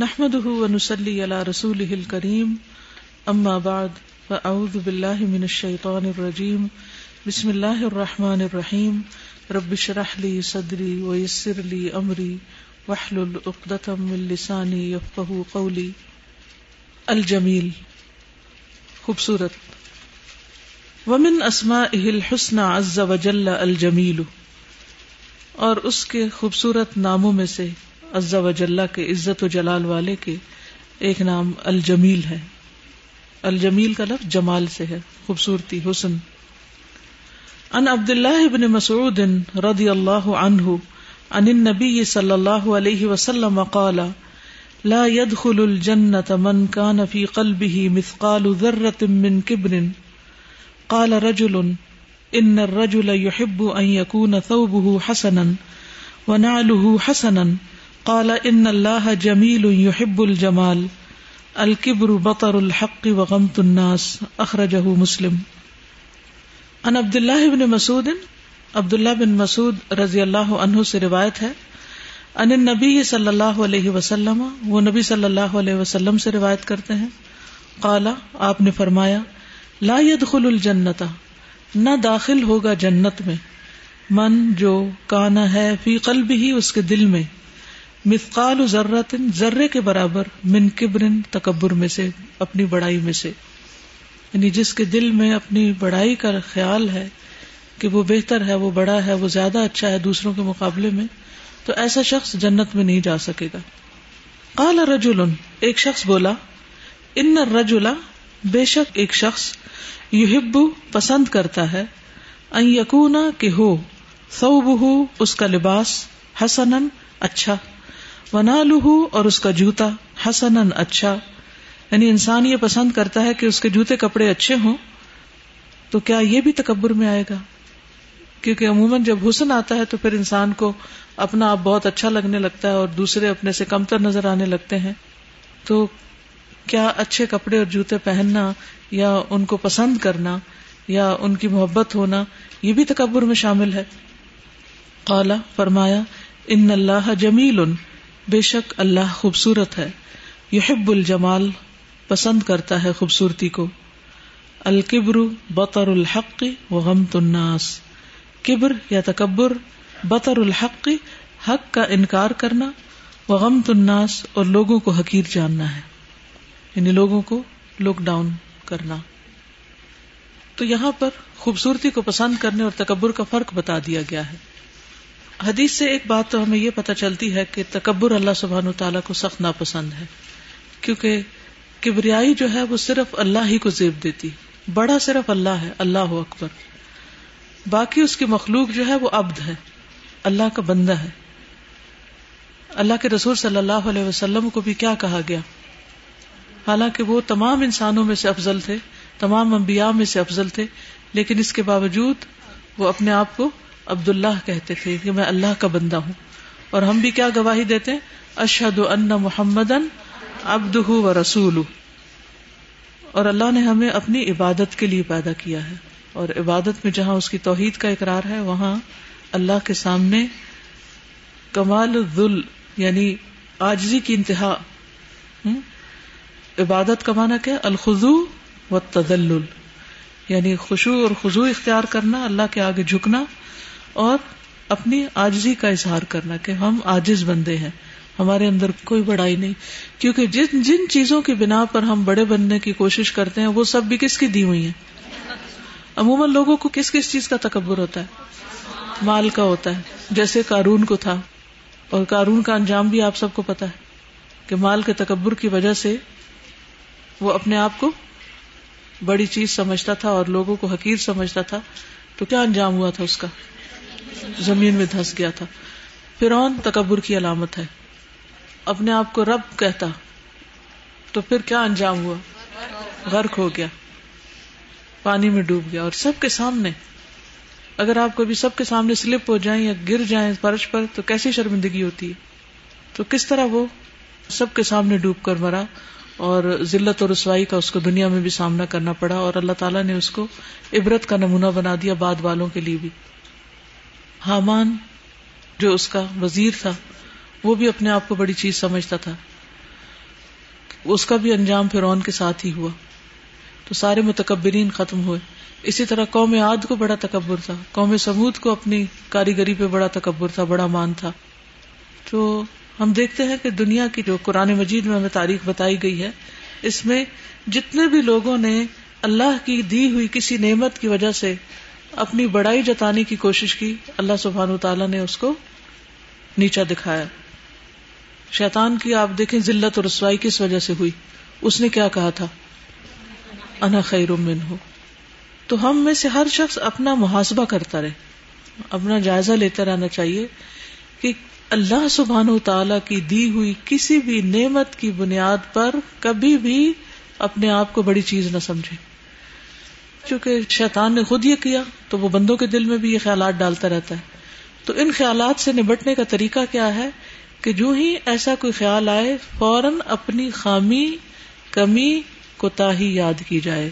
نحمده ونسلي على رسوله الكريم اما بعد فاعوذ بالله من الشيطان الرجيم، بسم الله الرحمن الرحيم، رب اشرح لي صدري ويسر لي امري واحلل عقدة من لساني يفقهوا قولي. الجميل، خوبصورت. ومن اسمائه الحسنى عز وجل الجميل. اور اس کے خوبصورت ناموں میں سے عز و جلہ کے عزت و جلال والے کے ایک نام الجمیل ہے۔ الجمیل کا لفظ جمال سے ہے، خوبصورتی، حسن۔ ان عبد اللہ ابن مسعود رضی اللہ عنہ، عن النبی صلی اللہ علیہ وسلم قال، لا يدخل الجنة من كان في قلبه مثقال ذرة من كبر۔ قال رجل ان الرجل يحب ان يكون ثوبه حسنا ونعله حسنا۔ قال ان الله جميل يحب الجمال. الكبر بطر الحق وغمط الناس. اخرجه مسلم. ان عبد الله بن مسعود، عبد الله بن مسعود رضی اللہ عنہ سے روایت ہے. ان النبی صلی اللہ علیہ وسلم، وہ نبی صلی اللہ علیہ وسلم سے روایت کرتے ہیں. قال، آپ نے فرمایا، لا يدخل الجنت نہ داخل ہوگا جنت میں. من، جو کانا ہے، فی قلب ہی اس کے دل میں. مثقال ذرت ذرے کے برابر، من کبرن، تکبر میں سے، اپنی بڑائی میں سے۔ یعنی جس کے دل میں اپنی بڑائی کا خیال ہے کہ وہ بہتر ہے، وہ بڑا ہے، وہ زیادہ اچھا ہے دوسروں کے مقابلے میں، تو ایسا شخص جنت میں نہیں جا سکے گا۔ قال رجل ایک شخص بولا، ان رجولا بے شک ایک شخص، یحب، پسند کرتا ہے، ان یکونا، کہ ہو، ثوبہ، اس کا لباس حسنا اچھا۔ ونالہ اور اس کا جوتا حسن اچھا۔ یعنی انسان یہ پسند کرتا ہے کہ اس کے جوتے کپڑے اچھے ہوں، تو کیا یہ بھی تکبر میں آئے گا؟ کیونکہ عموماً جب حسن آتا ہے تو پھر انسان کو اپنا آپ بہت اچھا لگنے لگتا ہے اور دوسرے اپنے سے کمتر نظر آنے لگتے ہیں۔ تو کیا اچھے کپڑے اور جوتے پہننا یا ان کو پسند کرنا یا ان کی محبت ہونا، یہ بھی تکبر میں شامل ہے۔ قالا فرمایا، ان اللہ جمیل بے شک اللہ خوبصورت ہے۔ یحب الجمال پسند کرتا ہے خوبصورتی کو۔ الکبر بطر الحق و غمت الناس۔ کبر یا تکبر، بطر الحق، حق کا انکار کرنا و غمت الناس اور لوگوں کو حقیر جاننا ہے۔ یعنی لوگوں کو لک ڈاؤن کرنا۔ تو یہاں پر خوبصورتی کو پسند کرنے اور تکبر کا فرق بتا دیا گیا ہے۔ حدیث سے ایک بات تو ہمیں یہ پتہ چلتی ہے کہ تکبر اللہ سبحان و تعالیٰ کو سخت ناپسند ہے۔ کیونکہ کبریائی جو ہے وہ صرف اللہ ہی کو زیب دیتی۔ بڑا صرف اللہ ہے، اللہ اکبر۔ باقی اس کی مخلوق جو ہے وہ ابد ہے۔ اللہ کا بندہ ہے۔ اللہ کے رسول صلی اللہ علیہ وسلم کو بھی کیا کہا گیا؟ حالانکہ وہ تمام انسانوں میں سے افضل تھے، تمام انبیاء میں سے افضل تھے، لیکن اس کے باوجود وہ اپنے آپ کو عبد اللہ کہتے تھے کہ میں اللہ کا بندہ ہوں۔ اور ہم بھی کیا گواہی دیتے اشد ان محمد ابد و رسول اور اللہ نے ہمیں اپنی عبادت کے لیے پیدا کیا ہے۔ اور عبادت میں جہاں اس کی توحید کا اقرار ہے، وہاں اللہ کے سامنے کمال ذل یعنی آجزی کی انتہا۔ عبادت کا معنی کیا؟ الخضو و تدل یعنی خوشو اور خزو اختیار کرنا، اللہ کے آگے جھکنا۔ اور اپنی آجزی کا اظہار کرنا کہ ہم آجز بندے ہیں۔ ہمارے اندر کوئی بڑائی نہیں۔ کیونکہ جن جن چیزوں کی بنا پر ہم بڑے بننے کی کوشش کرتے ہیں، وہ سب بھی کس کی دی ہوئی ہیں؟ عموماً لوگوں کو کس کس چیز کا تکبر ہوتا ہے؟ مال کا ہوتا ہے۔ جیسے کارون کو تھا۔ اور کارون کا انجام بھی آپ سب کو پتا ہے کہ مال کے تکبر کی وجہ سے وہ اپنے آپ کو بڑی چیز سمجھتا تھا اور لوگوں کو حقیر سمجھتا تھا۔ تو کیا انجام ہوا تھا اس کا؟ زمین میں دھس گیا تھا۔ فرعون تکبر کی علامت ہے۔ اپنے آپ کو رب کہتا۔ تو پھر کیا انجام ہوا؟ غرق ہو گیا۔ پانی میں ڈوب گیا۔ اور سب کے سامنے۔ اگر آپ کبھی سب کے سامنے سلپ ہو جائیں یا گر جائیں فرش پر، تو کیسی شرمندگی ہوتی ہے؟ تو کس طرح وہ سب کے سامنے ڈوب کر مرا اور ذلت اور رسوائی کا اس کو دنیا میں بھی سامنا کرنا پڑا اور اللہ تعالیٰ نے اس کو عبرت کا نمونہ بنا دیا بعد والوں کے لیے بھی۔ حامان جو اس کا وزیر تھا، وہ بھی اپنے آپ کو بڑی چیز سمجھتا تھا۔ اس کا بھی انجام فرعون کے ساتھ ہی ہوا۔ تو سارے متکبرین ختم ہوئے۔ اسی طرح قوم عاد کو بڑا تکبر تھا۔ قوم سمود کو اپنی کاریگری پہ بڑا تکبر تھا، بڑا مان تھا۔ تو ہم دیکھتے ہیں کہ دنیا کی جو قرآن مجید میں ہمیں تاریخ بتائی گئی ہے، اس میں جتنے بھی لوگوں نے اللہ کی دی ہوئی کسی نعمت کی وجہ سے اپنی بڑائی جتانے کی کوشش کی، اللہ سبحان تعالیٰ نے اس کو نیچا دکھایا۔ شیطان کی آپ دیکھیں ذلت اور رسوائی کس وجہ سے ہوئی؟ اس نے کیا کہا تھا؟ انا خیر من ہو تو ہم میں سے ہر شخص اپنا محاسبہ کرتا رہے۔ اپنا جائزہ لیتا رہنا چاہیے کہ اللہ سبحان و تعالی کی دی ہوئی کسی بھی نعمت کی بنیاد پر کبھی بھی اپنے آپ کو بڑی چیز نہ سمجھے۔ چونکہ شیطان نے خود یہ کیا، تو وہ بندوں کے دل میں بھی یہ خیالات ڈالتا رہتا ہے۔ تو ان خیالات سے نبٹنے کا طریقہ کیا ہے کہ جو ہی ایسا کوئی خیال آئے، فوراً اپنی خامی، کمی کوتا ہی یاد کی جائے۔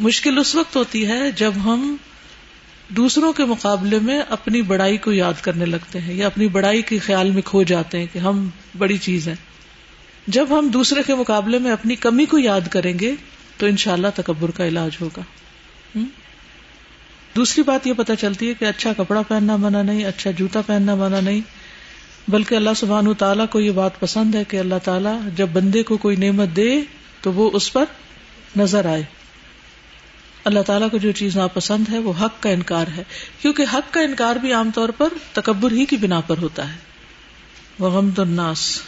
مشکل اس وقت ہوتی ہے جب ہم دوسروں کے مقابلے میں اپنی بڑائی کو یاد کرنے لگتے ہیں یا اپنی بڑائی کے خیال میں کھو جاتے ہیں کہ ہم بڑی چیز ہیں۔ جب ہم دوسرے کے مقابلے میں اپنی کمی کو یاد کریں گے تو ان شاء اللہ تکبر کا علاج ہوگا۔ دوسری بات یہ پتہ چلتی ہے کہ اچھا کپڑا پہننا منع نہیں اچھا جوتا پہننا منع نہیں، بلکہ اللہ سبحان تعالیٰ کو یہ بات پسند ہے کہ اللہ تعالیٰ جب بندے کو کوئی نعمت دے تو وہ اس پر نظر آئے۔ اللہ تعالیٰ کو جو چیز ناپسند ہے وہ حق کا انکار ہے، کیونکہ حق کا انکار بھی عام طور پر تکبر ہی کی بنا پر ہوتا ہے۔ وہ غم الناس۔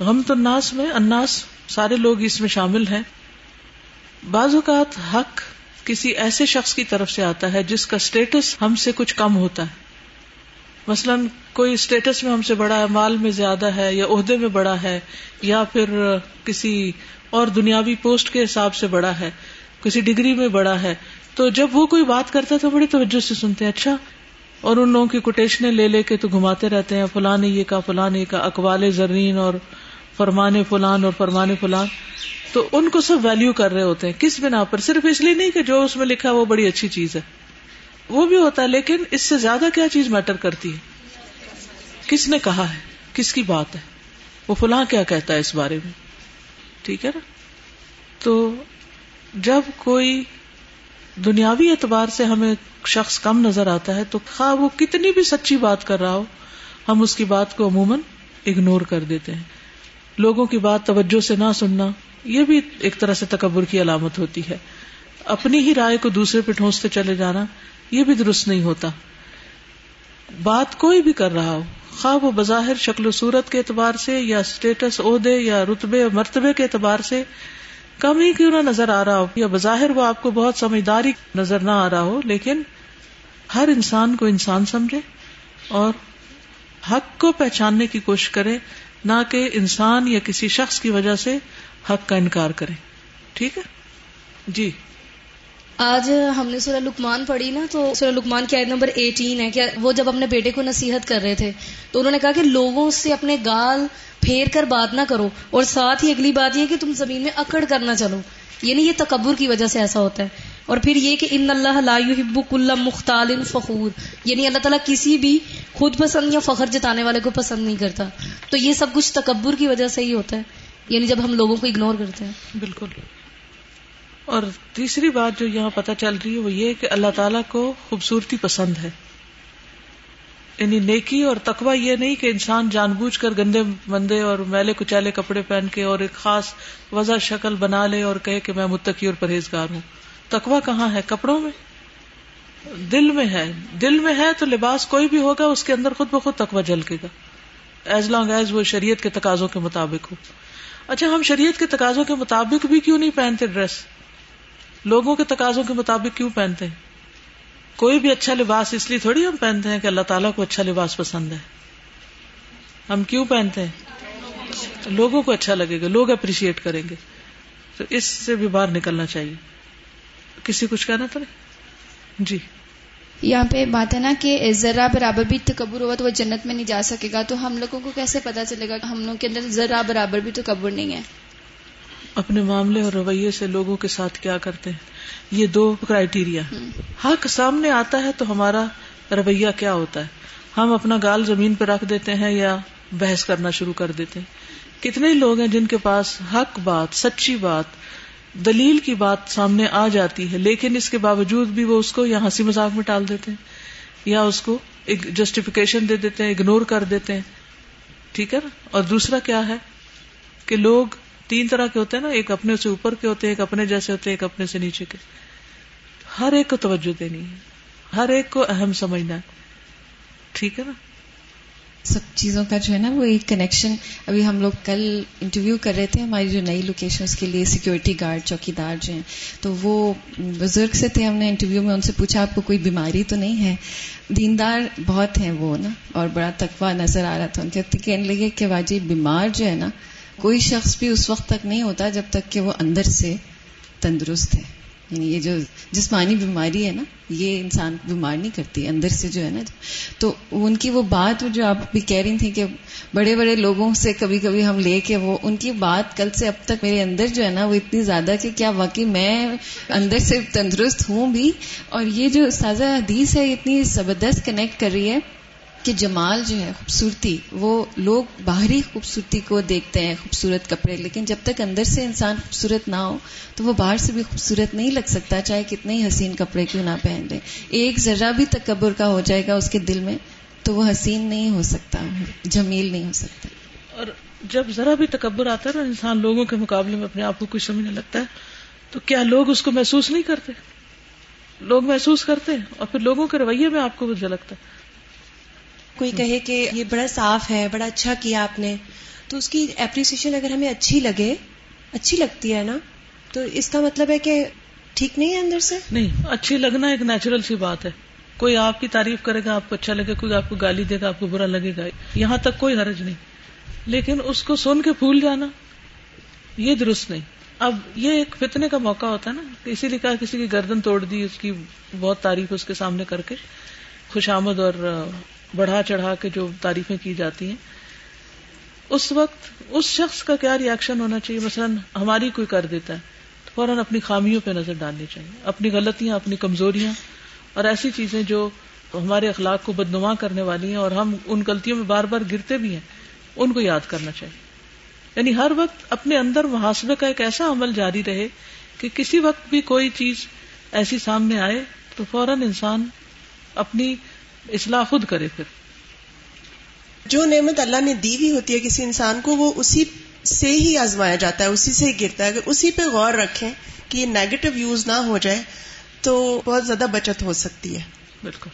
غم الناس میں اناس سارے لوگ اس میں شامل ہیں۔ بعض اوقات حق کسی ایسے شخص کی طرف سے آتا ہے جس کا اسٹیٹس ہم سے کچھ کم ہوتا ہے۔ مثلاً کوئی اسٹیٹس میں ہم سے بڑا ہے، مال میں زیادہ ہے یا عہدے میں بڑا ہے یا پھر کسی اور دنیاوی پوسٹ کے حساب سے بڑا ہے، کسی ڈگری میں بڑا ہے۔ تو جب وہ کوئی بات کرتا ہے تو بڑی توجہ سے سنتے ہیں اچھا اور ان لوگوں کی کوٹیشنیں لے لے کے تو گھماتے رہتے ہیں، فلاں یہ کا فلاں نے کا اقوال زرین اور فرمان فلان اور فرمان فلان، تو ان کو سب ویلو کر رہے ہوتے ہیں، کس بنا پر؟ صرف اس لیے نہیں کہ جو اس میں لکھا ہے وہ بڑی اچھی چیز ہے۔ وہ بھی ہوتا ہے، لیکن اس سے زیادہ کیا چیز میٹر کرتی ہے؟ کس نے کہا ہے؟ کس کی بات ہے؟ وہ فلاں کیا کہتا ہے اس بارے میں؟ ٹھیک ہے نا؟ تو جب کوئی دنیاوی اعتبار سے ہمیں شخص کم نظر آتا ہے، تو خواہ وہ کتنی بھی سچی بات کر رہا ہو، ہم اس کی بات کو عموماً اگنور کر دیتے ہیں۔ لوگوں کی بات توجہ سے نہ سننا، یہ بھی ایک طرح سے تکبر کی علامت ہوتی ہے۔ اپنی ہی رائے کو دوسرے پہ ٹھونستے چلے جانا، یہ بھی درست نہیں ہوتا۔ بات کوئی بھی کر رہا ہو خواہ وہ بظاہر، شکل و صورت کے اعتبار سے یا اسٹیٹس عہدے یا رتبے اور مرتبے کے اعتبار سے کم ہی کیوں نہ نظر آ رہا ہو یا بظاہر وہ آپ کو بہت سمجھداری نظر نہ آ رہا ہو، لیکن ہر انسان کو انسان سمجھے اور حق کو پہچاننے کی کوشش کرے۔ نہ کہ انسان یا کسی شخص کی وجہ سے حق کا انکار کرے ٹھیک ہے؟ جی۔ آج ہم نے سورہ لکمان پڑھی نا، تو سورہ لکمان کی آیت نمبر ایٹین ہے کہ وہ جب اپنے بیٹے کو نصیحت کر رہے تھے، تو انہوں نے کہا کہ لوگوں سے اپنے گال پھیر کر بات نہ کرو، اور ساتھ ہی اگلی بات یہ کہ تم زمین میں اکڑ کرنا چلو۔ یعنی یہ تکبر کی وجہ سے ایسا ہوتا ہے۔ اور پھر یہ کہ ان اللہ لا يحب كل مختال فخور یعنی اللہ تعالیٰ کسی بھی خود پسند یا فخر جتانے والے کو پسند نہیں کرتا۔ تو یہ سب کچھ تکبر کی وجہ سے ہی ہوتا ہے۔ یعنی جب ہم لوگوں کو اگنور کرتے ہیں۔ بالکل۔ اور تیسری بات جو یہاں پتہ چل رہی ہے وہ یہ کہ اللہ تعالیٰ کو خوبصورتی پسند ہے۔ یعنی نیکی اور تقوی یہ نہیں کہ انسان جان بوجھ کر گندے مندے اور میلے کچالے کپڑے پہن کے اور ایک خاص وضع شکل بنا لے اور کہے کہ میں متقی اور پرہیزگار ہوں۔ تقوی کہاں ہے؟ کپڑوں میں۔ دل میں ہے۔ دل میں ہے تو لباس کوئی بھی ہوگا، اس کے اندر خود بخود تقوی جھلکے گا۔ ایز لانگ ایز وہ شریعت کے تقاضوں کے مطابق ہو۔ اچھا ہم شریعت کے تقاضوں کے مطابق بھی کیوں نہیں پہنتے ڈریس؟ لوگوں کے تقاضوں کے مطابق کیوں پہنتے ہیں؟ کوئی بھی اچھا لباس اس لیے تھوڑی ہم پہنتے ہیں کہ اللہ تعالیٰ کو اچھا لباس پسند ہے۔ ہم کیوں پہنتے ہیں؟ لوگوں کو اچھا لگے گا، لوگ اپریشیٹ کریں گے۔ تو اس سے بھی باہر نکلنا چاہیے۔ کسی کچھ کہنا تھا؟ جی۔ یہاں پہ بات ہے نا کہ ذرا برابر بھی تکبر ہوا تو وہ جنت میں نہیں جا سکے گا تو ہم لوگوں کو کیسے پتا چلے گا ہم لوگوں کے اندر ذرا برابر بھی تکبر نہیں ہے؟ اپنے معاملے اور رویے سے لوگوں کے ساتھ کیا کرتے ہیں؟ یہ دو کرائٹیریا حق سامنے آتا ہے تو ہمارا رویہ کیا ہوتا ہے؟ ہم اپنا گال زمین پہ رکھ دیتے ہیں یا بحث کرنا شروع کر دیتے ہیں؟ کتنے لوگ ہیں جن کے پاس حق بات سچی بات دلیل کی بات سامنے آ جاتی ہے، لیکن اس کے باوجود بھی وہ اس کو یا ہنسی مذاق میں ٹال دیتے ہیں، یا اس کو ایک جسٹیفیکیشن دے دیتے ہیں اگنور کر دیتے ہیں۔ ٹھیک ہے نا؟ اور دوسرا کیا ہے؟ کہ لوگ تین طرح کے ہوتے ہیں نا، ایک اپنے سے اوپر کے ہوتے ہیں، ایک اپنے جیسے ہوتے ہیں، ایک اپنے سے نیچے کے۔ ہر ایک کو توجہ دینی ہے، ہر ایک کو اہم سمجھنا ہے۔ ٹھیک ہے نا؟ سب چیزوں کا جو ہے نا وہ ایک کنیکشن ابھی ہم لوگ کل انٹرویو کر رہے تھے، ہماری جو نئی لوکیشن اس کے لیے سیکورٹی گارڈ چوکی دار جو ہیں، تو وہ بزرگ سے تھے، ہم نے انٹرویو میں ان سے پوچھا، آپ کو کوئی بیماری تو نہیں ہے؟ دیندار بہت ہیں وہ نا، اور بڑا تقوی نظر آ رہا تھا ان کے۔ کہنے لگے کہ واجی بیمار جو ہے نا، کوئی شخص بھی اس وقت تک نہیں ہوتا جب تک کہ وہ اندر سے تندرست ہے۔ یعنی یہ جو جسمانی بیماری ہے نا، یہ انسان بیمار نہیں کرتی، اندر سے جو ہے نا، تو ان کی وہ بات جو آپ بھی کہہ رہی تھی کہ بڑے بڑے لوگوں سے کبھی کبھی ہم لے کے وہ، ان کی بات کل سے اب تک میرے اندر جو ہے نا، وہ اتنی زیادہ کہ کیا واقعی میں اندر سے تندرست ہوں بھی؟ اور یہ جو سازا حدیث ہے، اتنی زبردست کنیکٹ کر رہی ہے۔ کہ جمال جو ہے، خوبصورتی، وہ لوگ باہری خوبصورتی کو دیکھتے ہیں، خوبصورت کپڑے، لیکن جب تک اندر سے انسان خوبصورت نہ ہو، تو وہ باہر سے بھی خوبصورت نہیں لگ سکتا، چاہے کتنے ہی حسین کپڑے کیوں نہ پہن لے۔ ایک ذرا بھی تکبر کا ہو جائے گا اس کے دل میں، تو وہ حسین نہیں ہو سکتا، جمیل نہیں ہو سکتا۔ اور جب ذرا بھی تکبر آتا ہے نا، انسان لوگوں کے مقابلے میں اپنے آپ کو کچھ سمجھنے لگتا ہے، تو کیا لوگ اس کو محسوس نہیں کرتے؟ لوگ محسوس کرتے ہیں اور پھر لوگوں کے رویے میں آپ کو کچھ لگتا ہے۔ کوئی کہے کہ یہ بڑا صاف ہے، بڑا اچھا کیا آپ نے، تو اس کی اپریسیشن اگر ہمیں اچھی لگے، اچھی لگتی ہے نا، تو اس کا مطلب ہے کہ ٹھیک نہیں ہے اندر سے؟ نہیں، اچھی لگنا ایک نیچرل سی بات ہے۔ کوئی آپ کی تعریف کرے گا، آپ کو اچھا لگے، کوئی آپ کو گالی دے گا، آپ کو برا لگے گا، یہاں تک کوئی حرج نہیں۔ لیکن اس کو سن کے پھول جانا، یہ درست نہیں۔ اب یہ ایک فتنے کا موقع ہوتا ہے نا، اسی لیے کہا کسی کی گردن توڑ دی، اس کی بہت تعریف اس کے سامنے کر کے۔ خوش آمد اور بڑھا چڑھا کے جو تعریفیں کی جاتی ہیں، اس وقت اس شخص کا کیا ریئیکشن ہونا چاہیے؟ مثلاً ہماری کوئی کر دیتا ہے، تو فوراً اپنی خامیوں پہ نظر ڈالنی چاہیے، اپنی غلطیاں، اپنی کمزوریاں اور ایسی چیزیں جو ہمارے اخلاق کو بدنما کرنے والی ہیں اور ہم ان غلطیوں میں بار بار گرتے بھی ہیں، ان کو یاد کرنا چاہیے۔ یعنی ہر وقت اپنے اندر محاسبے کا ایک ایسا عمل جاری رہے کہ کسی وقت بھی کوئی چیز ایسی سامنے آئے تو فوراً انسان اپنی اصلاح خود کرے پھر۔ جو نعمت اللہ نے دی ہوئی ہوتی ہے کسی انسان کو وہ اسی سے ہی آزمایا جاتا ہے اسی سے ہی گرتا ہے۔ اگر اسی پہ غور رکھیں کہ یہ نیگیٹو یوز نہ ہو جائے تو بہت زیادہ بچت ہو سکتی ہے۔ بالکل۔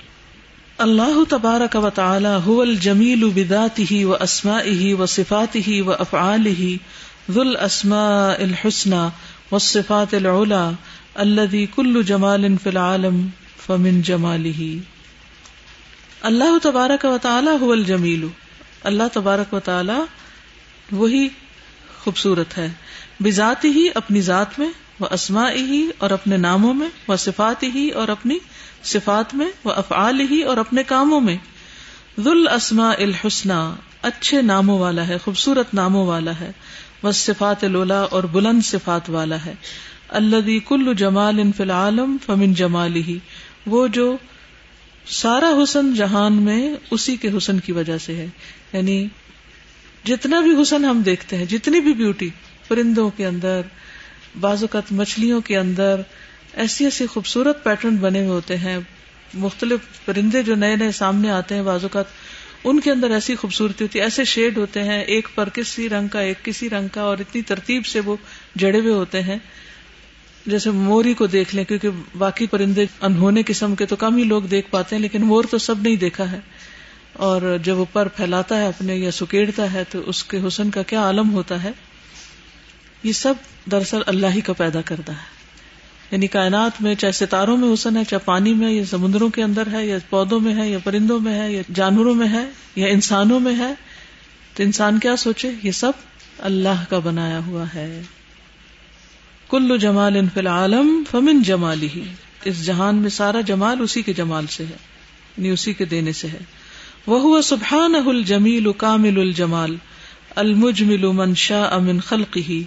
اللہ تبارک و تعالی هو الجمیل بذاته و اسمائه و صفاته و افعاله ذو الاسماء الحسنى والصفات العلى الذي كل جمال في العالم فمن جماله۔ اللہ تبارک و تعالیٰ الجمیل. اللہ تبارک و تعالی وہی خوبصورت ہے. بذات ہی اپنی ذات میں وہ اسما ہی اور اپنے ناموں میں وہ صفات ہی اور اپنی صفات میں وہ افعال ہی اور اپنے کاموں میں. ذل اسما الحسنہ اچھے ناموں والا ہے، خوبصورت ناموں والا ہے. وہ صفات لولا اور بلند صفات والا ہے. اللہ کل جمال ان فی العالم فمن جمال ہی وہ جو سارا حسن جہان میں اسی کے حسن کی وجہ سے ہے۔ یعنی جتنا بھی حسن ہم دیکھتے ہیں، جتنی بھی بیوٹی پرندوں کے اندر بازوقت مچھلیوں کے اندر، ایسی ایسی خوبصورت پیٹرن بنے ہوئے ہوتے ہیں۔ مختلف پرندے جو نئے نئے سامنے آتے ہیں بازوقت ان کے اندر ایسی خوبصورتی ہوتی ہے، ایسے شیڈ ہوتے ہیں، ایک پر کسی رنگ کا، ایک کسی رنگ کا، اور اتنی ترتیب سے وہ جڑے ہوئے ہوتے ہیں۔ جیسے موری کو دیکھ لیں، کیونکہ باقی پرندے انہونے قسم کے تو کم ہی لوگ دیکھ پاتے ہیں، لیکن مور تو سب نہیں دیکھا ہے۔ اور جب وہ پر پھیلاتا ہے اپنے یا سکیڑتا ہے تو اس کے حسن کا کیا عالم ہوتا ہے۔ یہ سب دراصل اللہ ہی کا پیدا کرتا ہے۔ یعنی کائنات میں چاہے ستاروں میں حسن ہے، چاہے پانی میں، یا سمندروں کے اندر ہے، یا پودوں میں ہے، یا پرندوں میں ہے، یا جانوروں میں ہے، یا انسانوں میں ہے۔ تو انسان کیا سوچے؟ یہ سب اللہ کا بنایا ہوا ہے۔ کل جمال ان فی العالم فمن جمال ہی اس جہان میں سارا جمال اسی کے جمال سے ہے یعنی اسی کے دینے سے ہے۔ وہ سبحان الجمیل کامل الجمال، المجمل من شاء من خلقه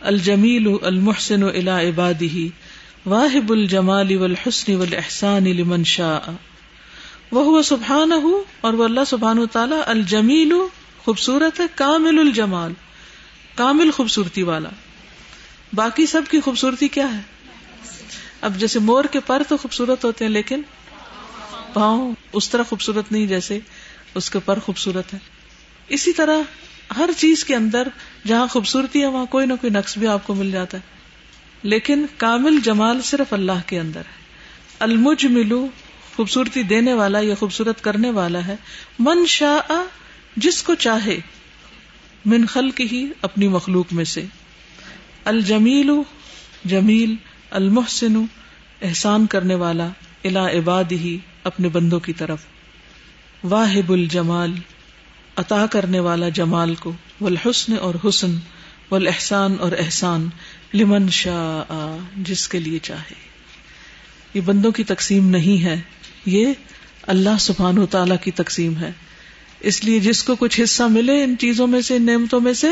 الجمیل المحسن الى عباده واہب الجمال والحسن والاحسان لمن شاء۔ وہ سبحان اور وہ اللہ سبحان تعالی الجمیل، خوبصورت ہے، کامل الجمال۔ کامل خوبصورتی والا۔ باقی سب کی خوبصورتی کیا ہے؟ اب جیسے مور کے پر تو خوبصورت ہوتے ہیں، لیکن پاؤں اس طرح خوبصورت نہیں جیسے اس کے پر خوبصورت ہے اسی طرح ہر چیز کے اندر جہاں خوبصورتی ہے، وہاں کوئی نہ کوئی نقص بھی آپ کو مل جاتا ہے۔ لیکن کامل جمال صرف اللہ کے اندر ہے۔ المج ملو خوبصورتی دینے والا یا خوبصورت کرنے والا ہے۔ من شاہ جس کو چاہے، من خلق ہی اپنی مخلوق میں سے۔ الجمیل، جمیل، المحسن، احسان کرنے والا الا عباد ہی اپنے بندوں کی طرف۔ واہب الجمال، عطا کرنے والا جمال کو۔ والحسن اور حسن، والاحسان اور احسان، لمن شاء، جس کے لیے چاہے۔ یہ بندوں کی تقسیم نہیں ہے، یہ اللہ سبحان و تعالی کی تقسیم ہے۔ اس لیے جس کو کچھ حصہ ملے ان چیزوں میں سے ان نعمتوں میں سے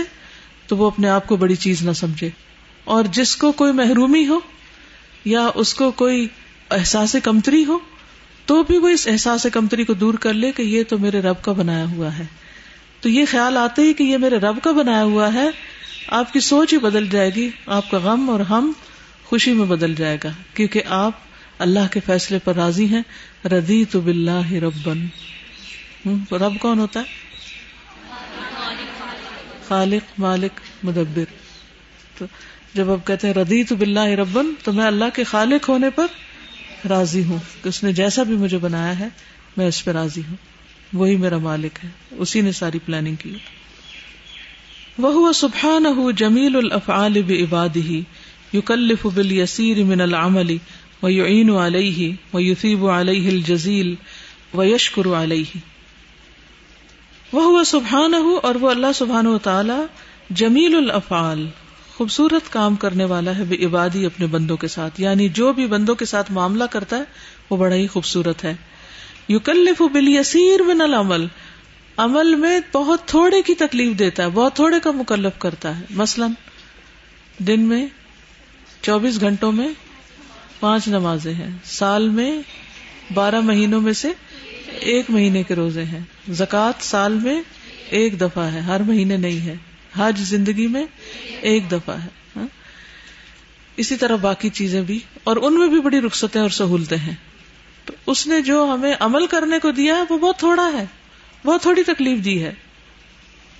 تو وہ اپنے آپ کو بڑی چیز نہ سمجھے اور جس کو کوئی محرومی ہو یا اس کو کوئی احساس کمتری ہو تو بھی وہ اس احساس کمتری کو دور کر لے کہ یہ تو میرے رب کا بنایا ہوا ہے۔ تو یہ خیال آتے ہی کہ یہ میرے رب کا بنایا ہوا ہے۔ آپ کی سوچ ہی بدل جائے گی، آپ کا غم اور ہم خوشی میں بدل جائے گا۔ کیونکہ آپ اللہ کے فیصلے پر راضی ہیں۔ ردی تو بلّہ ربن رب کون ہوتا ہے؟ خالق، مالک، مدبر۔ تو جب آپ کہتے ہیں ردی تو بلّہ ربن، تو میں اللہ کے خالق ہونے پر راضی ہوں۔ کہ اس نے جیسا بھی مجھے بنایا ہے، میں اس پہ راضی ہوں۔ وہی میرا مالک ہے۔ اسی نے ساری پلاننگ کی۔ وہ سبحان جمیل الافعال بعباده یکلف بالیسیر من العمل، ویعین علیہ، ویثیب علیہ الجزیل، ویشکر علیہ۔ وہ سبحان اور وہ اللہ سبحان و تعالی جمیل الافعال، خوبصورت کام کرنے والا ہے، بے عبادی اپنے بندوں کے ساتھ۔ یعنی جو بھی بندوں کے ساتھ معاملہ کرتا ہے، وہ بڑا ہی خوبصورت ہے۔ یکلف بالیسیر من العمل، عمل میں بہت تھوڑے کی تکلیف دیتا ہے، بہت تھوڑے کا مکلف کرتا ہے۔ مثلاً دن میں چوبیس گھنٹوں میں پانچ نمازیں ہیں، سال میں بارہ مہینوں میں سے ایک مہینے کے روزے ہیں۔ زکوٰۃ سال میں ایک دفعہ ہے، ہر مہینے نہیں ہے۔ حج زندگی میں ایک دفعہ ہے۔ ہاں۔ اسی طرح باقی چیزیں بھی۔ اور ان میں بھی بڑی رخصتیں اور سہولتیں ہیں۔ تو اس نے جو ہمیں عمل کرنے کو دیا ہے، وہ بہت تھوڑا ہے۔ بہت تھوڑی تکلیف دی ہے۔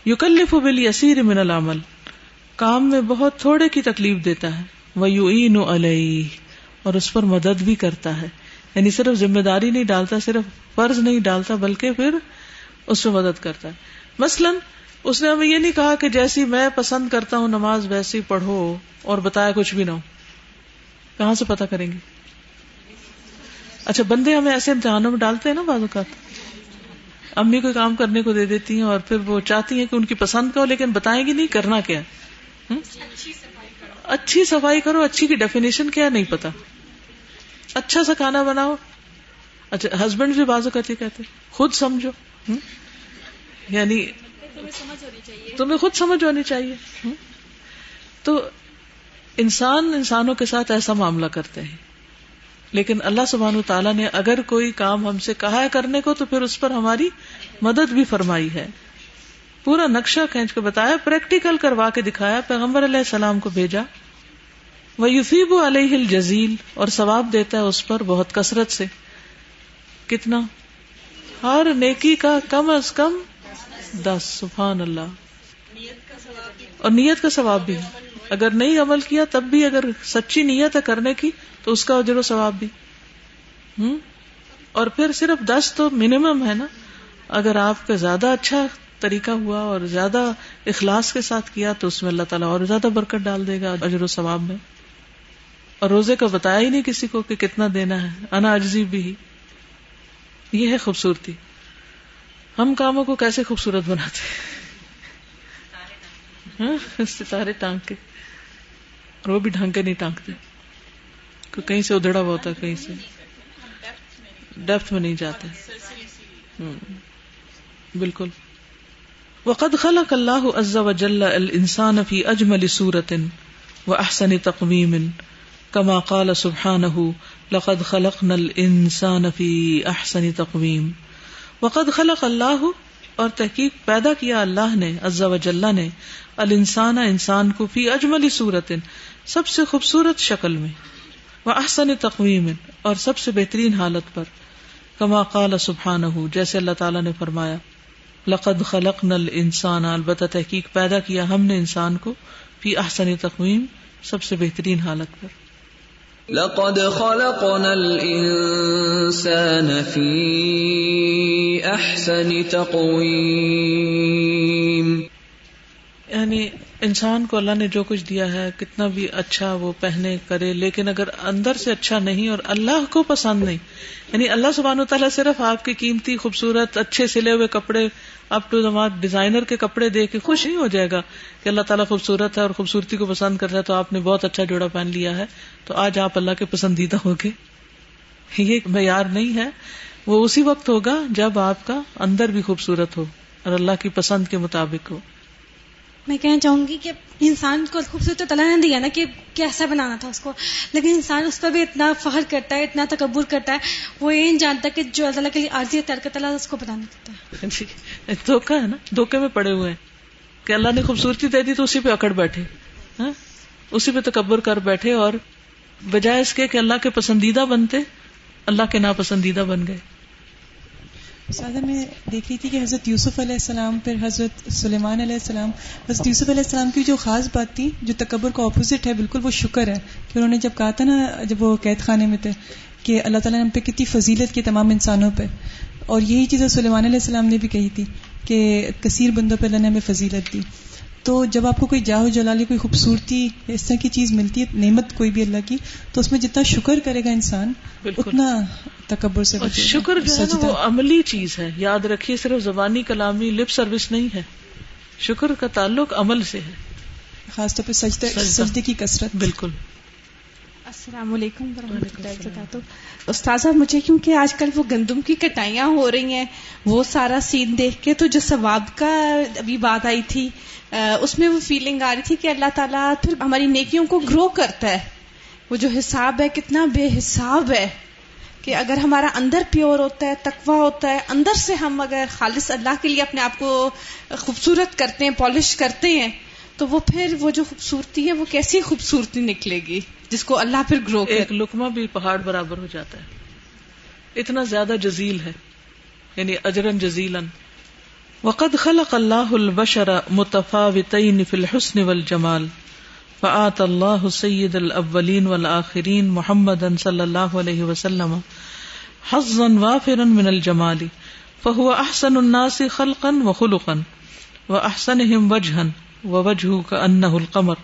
یوکلف بلی اسیر من العمل۔ کام میں بہت تھوڑے کی تکلیف دیتا ہے۔ وہ یو اور اس پر مدد بھی کرتا ہے۔ یعنی صرف ذمہ داری نہیں ڈالتا صرف فرض نہیں ڈالتا بلکہ پھر اس پہ مدد کرتا ہے۔ مثلاً اس نے ہمیں یہ نہیں کہا کہ جیسی میں پسند کرتا ہوں نماز ویسی پڑھو اور بتایا کچھ بھی نہ ہو۔ کہاں سے پتا کریں گے؟ اچھا بندے ہمیں ایسے امتحانوں میں ڈالتے ہیں نا بعض اوقات۔ امی کو کام کرنے کو دے دیتی ہیں اور پھر وہ چاہتی ہیں کہ ان کی پسند کا ہو لیکن بتائیں گی نہیں کرنا کیا اچھی صفائی کرو۔ اچھی کی ڈیفینیشن کیا نہیں پتا اچھا سا کھانا بناؤ۔ اچھا ہسبینڈ بھی بازو کرتے کہتے خود سمجھو۔ یعنی تمہیں خود سمجھ ہونی چاہیے۔ تو انسان انسانوں کے ساتھ ایسا معاملہ کرتے ہیں۔ لیکن اللہ سبحان تعالیٰ نے اگر کوئی کام ہم سے کہا ہے کرنے کو، تو پھر اس پر ہماری مدد بھی فرمائی ہے۔ پورا نقشہ کھینچ کے بتایا پریکٹیکل کروا کے دکھایا، پیغمبر علیہ السلام کو بھیجا۔ وہ یوفیب علیہ الجزیل اور ثواب دیتا ہے اس پر بہت کثرت سے۔ کتنا؟ ہر نیکی کا کم از کم دس۔ سبحان اللہ۔ اور نیت کا ثواب بھی۔ اگر نہیں عمل کیا، تب بھی اگر سچی نیت ہے کرنے کی، تو اس کا اجر و ثواب بھی۔ ہوں اور پھر صرف دس تو منیمم ہے نا۔ اگر آپ کا زیادہ اچھا طریقہ ہوا اور زیادہ اخلاص کے ساتھ کیا، تو اس میں اللہ تعالیٰ اور زیادہ برکت ڈال دے گا، اجر و ثواب میں۔ اور روزے کا بتایا ہی نہیں کسی کو کہ کتنا دینا ہے انا اجزی بھی۔ یہ ہے خوبصورتی۔ ہم کاموں کو کیسے خوبصورت بناتے ہاں؟ ستارے ٹانگ کے۔ اور وہ بھی ڈھنگ کے نہیں ٹانگتے۔ کہیں سے ادڑا ہوا ہوتا ہے، کہیں سے۔ ڈیپتھ میں نہیں جاتے۔ بالکل۔ وقد خلق اللہ عز وجل الانسان فی اجمل صورت و احسن تقویم۔ کما قال سبحانه لقد خلقنا الانسان فی احسن تقویم۔ وقد خلق اللہ اور تحقیق پیدا کیا اللہ نے عزا وجاللہ نے، الانسان انسان کو فی اجملی صورت، سب سے خوبصورت شکل میں وہ احسن تقویم، اور سب سے بہترین حالت پر۔ کما قال سبحانہ جیسے اللہ تعالیٰ نے فرمایا، لقد خلق نل انسان البتہ تحقیق پیدا کیا ہم نے انسان کو، فی احسن تقویم، سب سے بہترین حالت پر۔ لقد خلقنا الانسان في احسن تقویم یعنی انسان کو اللہ نے جو کچھ دیا ہے، کتنا بھی اچھا وہ پہنے کرے، لیکن اگر اندر سے اچھا نہیں اور اللہ کو پسند نہیں یعنی اللہ سبحانہ تعالیٰ صرف آپ کی قیمتی، خوبصورت، اچھے سلے ہوئے کپڑے اپ ٹو زمان ڈیزائنر کے کپڑے دے کے خوش نہیں ہو جائے گا کہ اللہ تعالیٰ خوبصورت ہے اور خوبصورتی کو پسند کرتا ہے تو آپ نے بہت اچھا جوڑا پہن لیا ہے تو آج آپ اللہ کے پسندیدہ ہوگے یہ معیار نہیں ہے۔ وہ اسی وقت ہوگا جب آپ کا اندر بھی خوبصورت ہو اور اللہ کی پسند کے مطابق ہو۔ میں کہنا چاہوں گی کہ انسان کو خوبصورت تو نے دیا نا کہ کیسا بنانا تھا اس کو، لیکن انسان اس پر بھی اتنا فخر کرتا ہے، اتنا تکبر کرتا ہے، وہ یہ نہیں جانتا کہ جو اللہ کے لیے عارضی ترکت اللہ اس کو بتانا کرتا جی، ہے دھوکا ہے نا، دھوکے میں پڑے ہوئے ہیں کہ اللہ نے خوبصورتی دے دی تو اسی پہ اکڑ بیٹھے ہاں؟ اسی پہ تکبر کر بیٹھے اور بجائے اس کے کہ اللہ کے پسندیدہ بنتے، اللہ کے ناپسندیدہ بن گئے۔ سادہ، میں دیکھ رہی تھی کہ حضرت یوسف علیہ السلام، پھر حضرت سلیمان علیہ السلام۔ حضرت یوسف علیہ السلام کی جو خاص بات تھی، جو تکبر کا اپوزٹ ہے، بالکل وہ شکر ہے کہ انہوں نے جب کہا تھا نا، جب وہ قید خانے میں تھے، کہ اللہ تعالیٰ نے ہم پہ کتنی فضیلت کی تمام انسانوں پہ۔ اور یہی چیز سلیمان علیہ السلام نے بھی کہی تھی کہ کثیر بندوں پہ اللہ نے ہمیں فضیلت دی۔ تو جب آپ کو کوئی جاہو جلالی کوئی خوبصورتی اس طرح کی چیز ملتی ہے نعمت کوئی بھی اللہ کی تو اس میں جتنا شکر کرے گا انسان اتنا تکبر سے شکر جو ہے نا وہ عملی چیز ہے۔ یاد رکھیے صرف زبانی کلامی لپ سروس نہیں ہے۔ شکر کا تعلق عمل سے ہے۔ خاص طور پہ سجدے کی کثرت۔ بالکل۔ السلام علیکم ورحمۃ اللہ وبرکاتہ۔ استاذہ مجھے کیونکہ آج کل وہ گندم کی کٹائیاں ہو رہی ہیں وہ سارا سین دیکھ کے تو جو ثواب کا ابھی بات آئی تھی اس میں وہ فیلنگ آ رہی تھی کہ اللہ تعالیٰ پھر ہماری نیکیوں کو گرو کرتا ہے۔ وہ جو حساب ہے کتنا بے حساب ہے کہ اگر ہمارا اندر پیور ہوتا ہے تقوا ہوتا ہے اندر سے ہم اگر خالص اللہ کے لیے اپنے آپ کو خوبصورت کرتے ہیں پالش کرتے ہیں تو وہ پھر وہ جو خوبصورتی ہے وہ کیسی خوبصورتی نکلے گی جس کو اللہ پھر گرو ایک لکما بھی پہاڑ برابر ہو جاتا ہے۔ اتنا زیادہ جزیل ہے یعنی اجرن جزیلن وقد خلق اللہ البشر متفاوتین فی الحسن والجمال۔ فآت اللہ سید الاولین والآخرین محمد صلی اللہ علیہ وسلم۔ حظا وافرا من الجمال۔ فهو احسن الناس خلقا وخلقا۔ واحسنهم وجها۔ ووجهه كأنه القمر.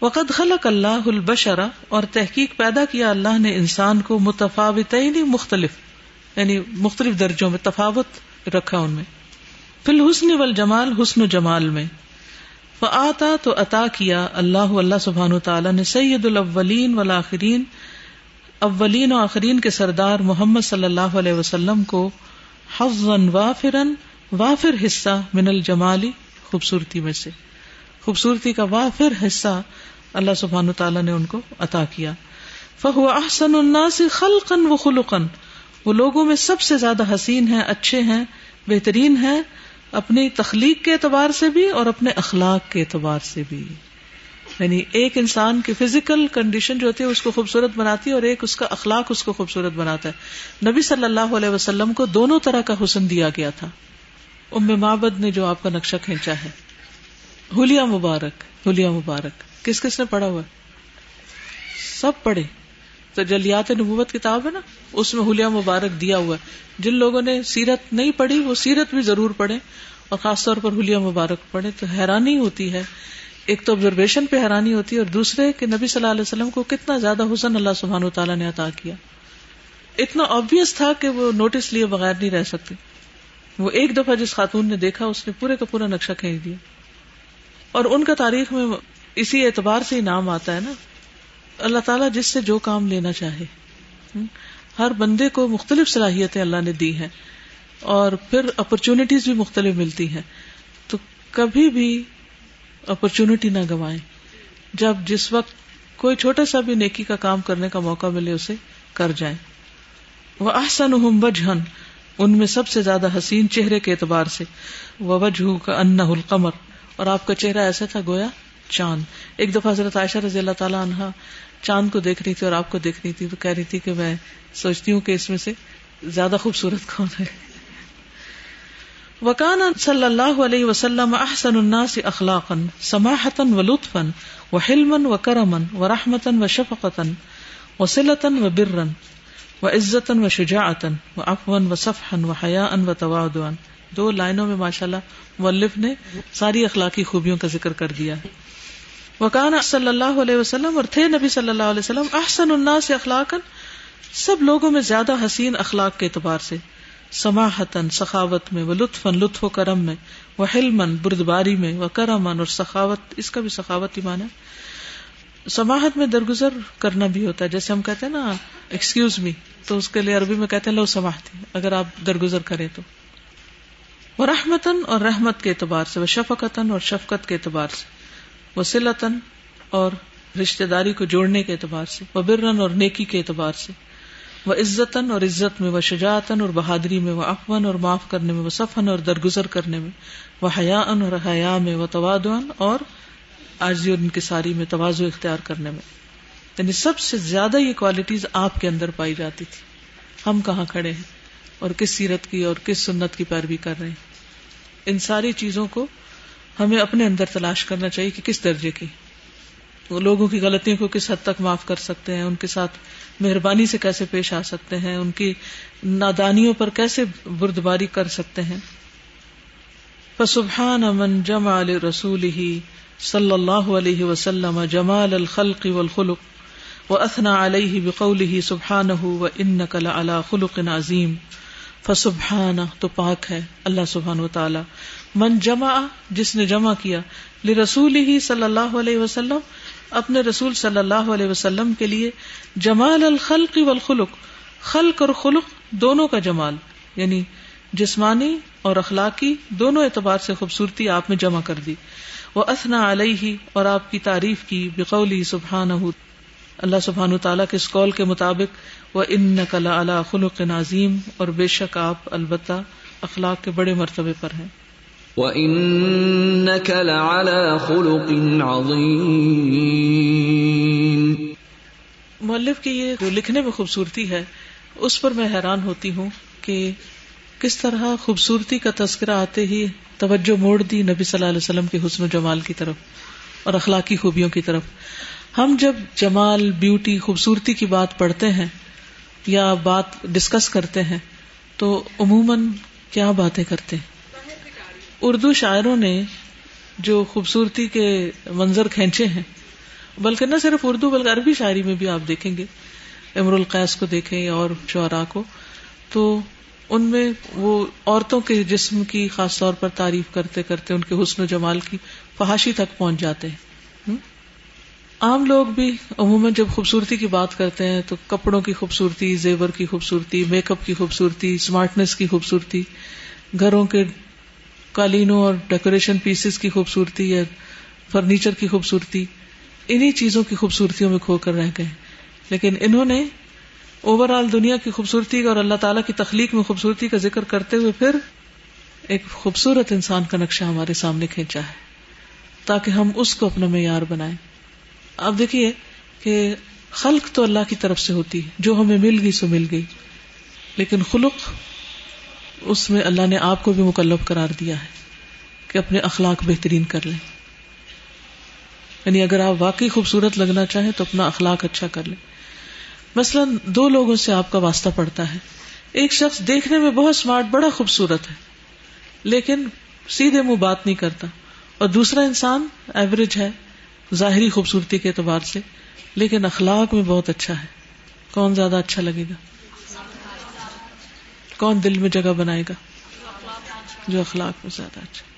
وقد خلق اللہ البشر اور تحقیق پیدا کیا اللہ نے انسان کو متفاوتین مختلف یعنی مختلف درجوں میں تفاوت رکھا ان میں. فی الحسن والجمال، حسن و جمال میں. فآتا تو عطا کیا اللہ اللہ سبحان تعالیٰ نے سید الاولین والآخرین، اولین و آخرین کے سردار محمد صلی اللہ علیہ وسلم کو حفظن وافرن وافر حصہ من الجمالی خوبصورتی میں سے۔ خوبصورتی کا وافر حصہ اللہ سبحان تعالیٰ نے ان کو عطا کیا۔ فہو احسن الناس خلقن و خلقن وہ لوگوں میں سب سے زیادہ حسین ہیں، اچھے ہیں، بہترین ہیں، اپنی تخلیق کے اعتبار سے بھی اور اپنے اخلاق کے اعتبار سے بھی۔ یعنی ایک انسان کی فزیکل کنڈیشن جو ہوتی ہے، اس کو خوبصورت بناتی ہے اور ایک اس کا اخلاق اس کو خوبصورت بناتا ہے۔ نبی صلی اللہ علیہ وسلم کو دونوں طرح کا حسن دیا گیا تھا۔ ام مابد نے جو آپ کا نقشہ کھینچا ہے۔ ہولیا مبارک ہولیا مبارک۔ کس کس نے پڑھا ہوا؟ سب پڑھے۔ تو جلیات نبوت کتاب ہے نا، اس میں ہولیا مبارک دیا ہوا ہے۔ جن لوگوں نے سیرت نہیں پڑھی، وہ سیرت بھی ضرور پڑھے اور خاص طور پر ہولیا مبارک پڑھے تو حیرانی ہوتی ہے۔ ایک تو آبزرویشن پہ حیرانی ہوتی ہے اور دوسرے کہ نبی صلی اللہ علیہ وسلم کو کتنا زیادہ حسن اللہ سبحان و تعالیٰ نے عطا کیا۔ اتنا آبیس تھا کہ وہ نوٹس لیے بغیر نہیں رہ سکتے۔ وہ ایک دفعہ جس خاتون نے دیکھا، اس نے پورے کا پورا نقشہ کھینچ دیا۔ اور ان کا تاریخ میں اسی اعتبار سے ہی نام آتا ہے نا۔ اللہ تعالیٰ جس سے جو کام لینا چاہے۔ ہر بندے کو مختلف صلاحیتیں اللہ نے دی ہیں۔ اور پھر اپرچونٹیز بھی مختلف ملتی ہیں۔ تو کبھی بھی اپرچونٹی نہ گوائیں۔ جب جس وقت کوئی چھوٹا سا بھی نیکی کا کام کرنے کا موقع ملے، اسے کر جائیں۔ وہ احسن بجہن ان میں سب سے زیادہ حسین چہرے کے اعتبار سے۔ وجہ کا ان القمر۔ اور آپ کا چہرہ ایسا تھا گویا چاند۔ ایک دفعہ حضرت عائشہ رضی اللہ تعالیٰ عنہ چاند کو دیکھ رہی تھی اور آپ کو دیکھ رہی تھی تو کہہ رہی تھی کہ میں سوچتی ہوں کہ اس میں سے زیادہ خوبصورت کون ہے۔ وکان صلی اللہ علیہ وسلم احسن الناس اخلاقا، سماحتا و لطفا، و حلما و کرما، و رحمتا و شفقتا، و سلتا و برا و عزتا و شجاعتا و افوا و صفحا و حیاء و توادعا دو لائنوں میں ماشاءاللہ مؤلف نے ساری اخلاقی خوبیوں کا ذکر کر دیا۔ وکان صلی اللہ علیہ وسلم اور تھے نبی صلی اللہ علیہ وسلم احسن الناس اخلاقا۔ سب لوگوں میں زیادہ حسین اخلاق کے اعتبار سے۔ سماحتن سخاوت میں وہ لطف لطف و کرم میں۔ وہ حلمن بردباری میں۔ وہ کرمن اور سخاوت، اس کا بھی سخاوت ہی مانا سماحت میں درگزر کرنا بھی ہوتا ہے۔ جیسے ہم کہتے ہیں نا ایکسکیوز می تو اس کے لیے عربی میں کہتے ہیں لو سماحتی اگر آپ درگزر کریں تو۔ وہ رحمتن اور رحمت کے اعتبار سے، وہ شفقتن اور شفقت کے اعتبار سے۔ وہ سلطن اور رشتے داری کو جوڑنے کے اعتبار سے۔ وہ برن اور نیکی کے اعتبار سے۔ وہ عزتن اور عزت میں، وہ شجاعتن اور بہادری میں، وہ افون اور معاف کرنے میں، وہ صفن اور درگزر کرنے میں۔ وہ حیا ان اور حیا میں، وہ توادن اور آجی اور انکساری میں توازو اختیار کرنے میں۔ یعنی سب سے زیادہ یہ کوالٹیز آپ کے اندر پائی جاتی تھی۔ ہم کہاں کھڑے ہیں؟ اور کس سیرت کی اور کس سنت کی پیروی کر رہے ہیں؟ ان ساری چیزوں کو ہمیں اپنے اندر تلاش کرنا چاہیے کہ کس درجے کی۔ لوگوں کی غلطیوں کو کس حد تک معاف کر سکتے ہیں؟ ان کے ساتھ مہربانی سے کیسے پیش آ سکتے ہیں؟ ان کی نادانیوں پر کیسے بردباری کر سکتے ہیں؟ فسبحان من جمع رسول ہی صلی اللہ علیہ وسلم جمال الخلق والخلق و اثنا علیہ بقول ہی سبحان و ان کل خلق عظیم۔ فسبحان تو پاک ہے اللہ سبحان و تعالی من جمع، جس نے جمع کیا لرسول ہی صلی اللہ علیہ وسلم، اپنے رسول صلی اللہ علیہ وسلم کے لیے جمال الخلق والخلق۔ خلق اور خلق دونوں کا جمال یعنی جسمانی اور اخلاقی دونوں اعتبار سے خوبصورتی آپ میں جمع کر دی۔ وہ اسنا علیہ اور آپ کی تعریف کی بقولی سبحان اللہ سبحان تعالیٰ کے اس قول کے مطابق وہ ان نقل اللہ خلق نازیم اور بے شک آپ البتہ اخلاق کے بڑے مرتبے پر ہیں۔ وَإِنَّكَ لَعَلَى خُلُقٍ عَظِيمٍ۔ مؤلف کی یہ جو لکھنے میں خوبصورتی ہے اس پر میں حیران ہوتی ہوں کہ کس طرح خوبصورتی کا تذکرہ آتے ہی توجہ موڑ دی نبی صلی اللہ علیہ وسلم کے حسن و جمال کی طرف اور اخلاقی خوبیوں کی طرف۔ ہم جب جمال، بیوٹی، خوبصورتی کی بات پڑھتے ہیں یا بات ڈسکس کرتے ہیں تو عموماً کیا باتیں کرتے ہیں؟ اردو شاعروں نے جو خوبصورتی کے منظر کھینچے ہیں، بلکہ نہ صرف اردو بلکہ عربی شاعری میں بھی آپ دیکھیں گے امر القیس کو دیکھیں اور شعرا کو، تو ان میں وہ عورتوں کے جسم کی خاص طور پر تعریف کرتے کرتے ان کے حسن و جمال کی فحاشی تک پہنچ جاتے ہیں۔ عام لوگ بھی عموماً جب خوبصورتی کی بات کرتے ہیں تو کپڑوں کی خوبصورتی، زیور کی خوبصورتی، میک اپ کی خوبصورتی اسمارٹنیس کی خوبصورتی، گھروں کے قالینوں اور ڈیکوریشن پیسز کی خوبصورتی یا فرنیچر کی خوبصورتی، انہی چیزوں کی خوبصورتیوں میں کھو کر رہ گئے۔ لیکن انہوں نے اوور آل دنیا کی خوبصورتی اور اللہ تعالیٰ کی تخلیق میں خوبصورتی کا ذکر کرتے ہوئے پھر ایک خوبصورت انسان کا نقشہ ہمارے سامنے کھینچا ہے، تاکہ ہم اس کو اپنا معیار بنائیں۔ اب دیکھیے کہ خلق تو اللہ کی طرف سے ہوتی ہے، جو ہمیں مل گئی سو مل گئی۔ لیکن خلق اس میں اللہ نے آپ کو بھی مکلب قرار دیا ہے کہ اپنے اخلاق بہترین کر لیں۔ یعنی اگر آپ واقعی خوبصورت لگنا چاہیں تو اپنا اخلاق اچھا کر لیں۔ مثلاً دو لوگوں سے آپ کا واسطہ پڑتا ہے۔ ایک شخص دیکھنے میں بہت اسمارٹ بڑا خوبصورت ہے، لیکن سیدھے منہ بات نہیں کرتا۔ اور دوسرا انسان ایوریج ہے، ظاہری خوبصورتی کے اعتبار سے، لیکن اخلاق میں بہت اچھا ہے۔ کون زیادہ اچھا لگے گا؟ کون دل میں جگہ بنائے گا؟ جو اخلاق میں زیادہ اچھا۔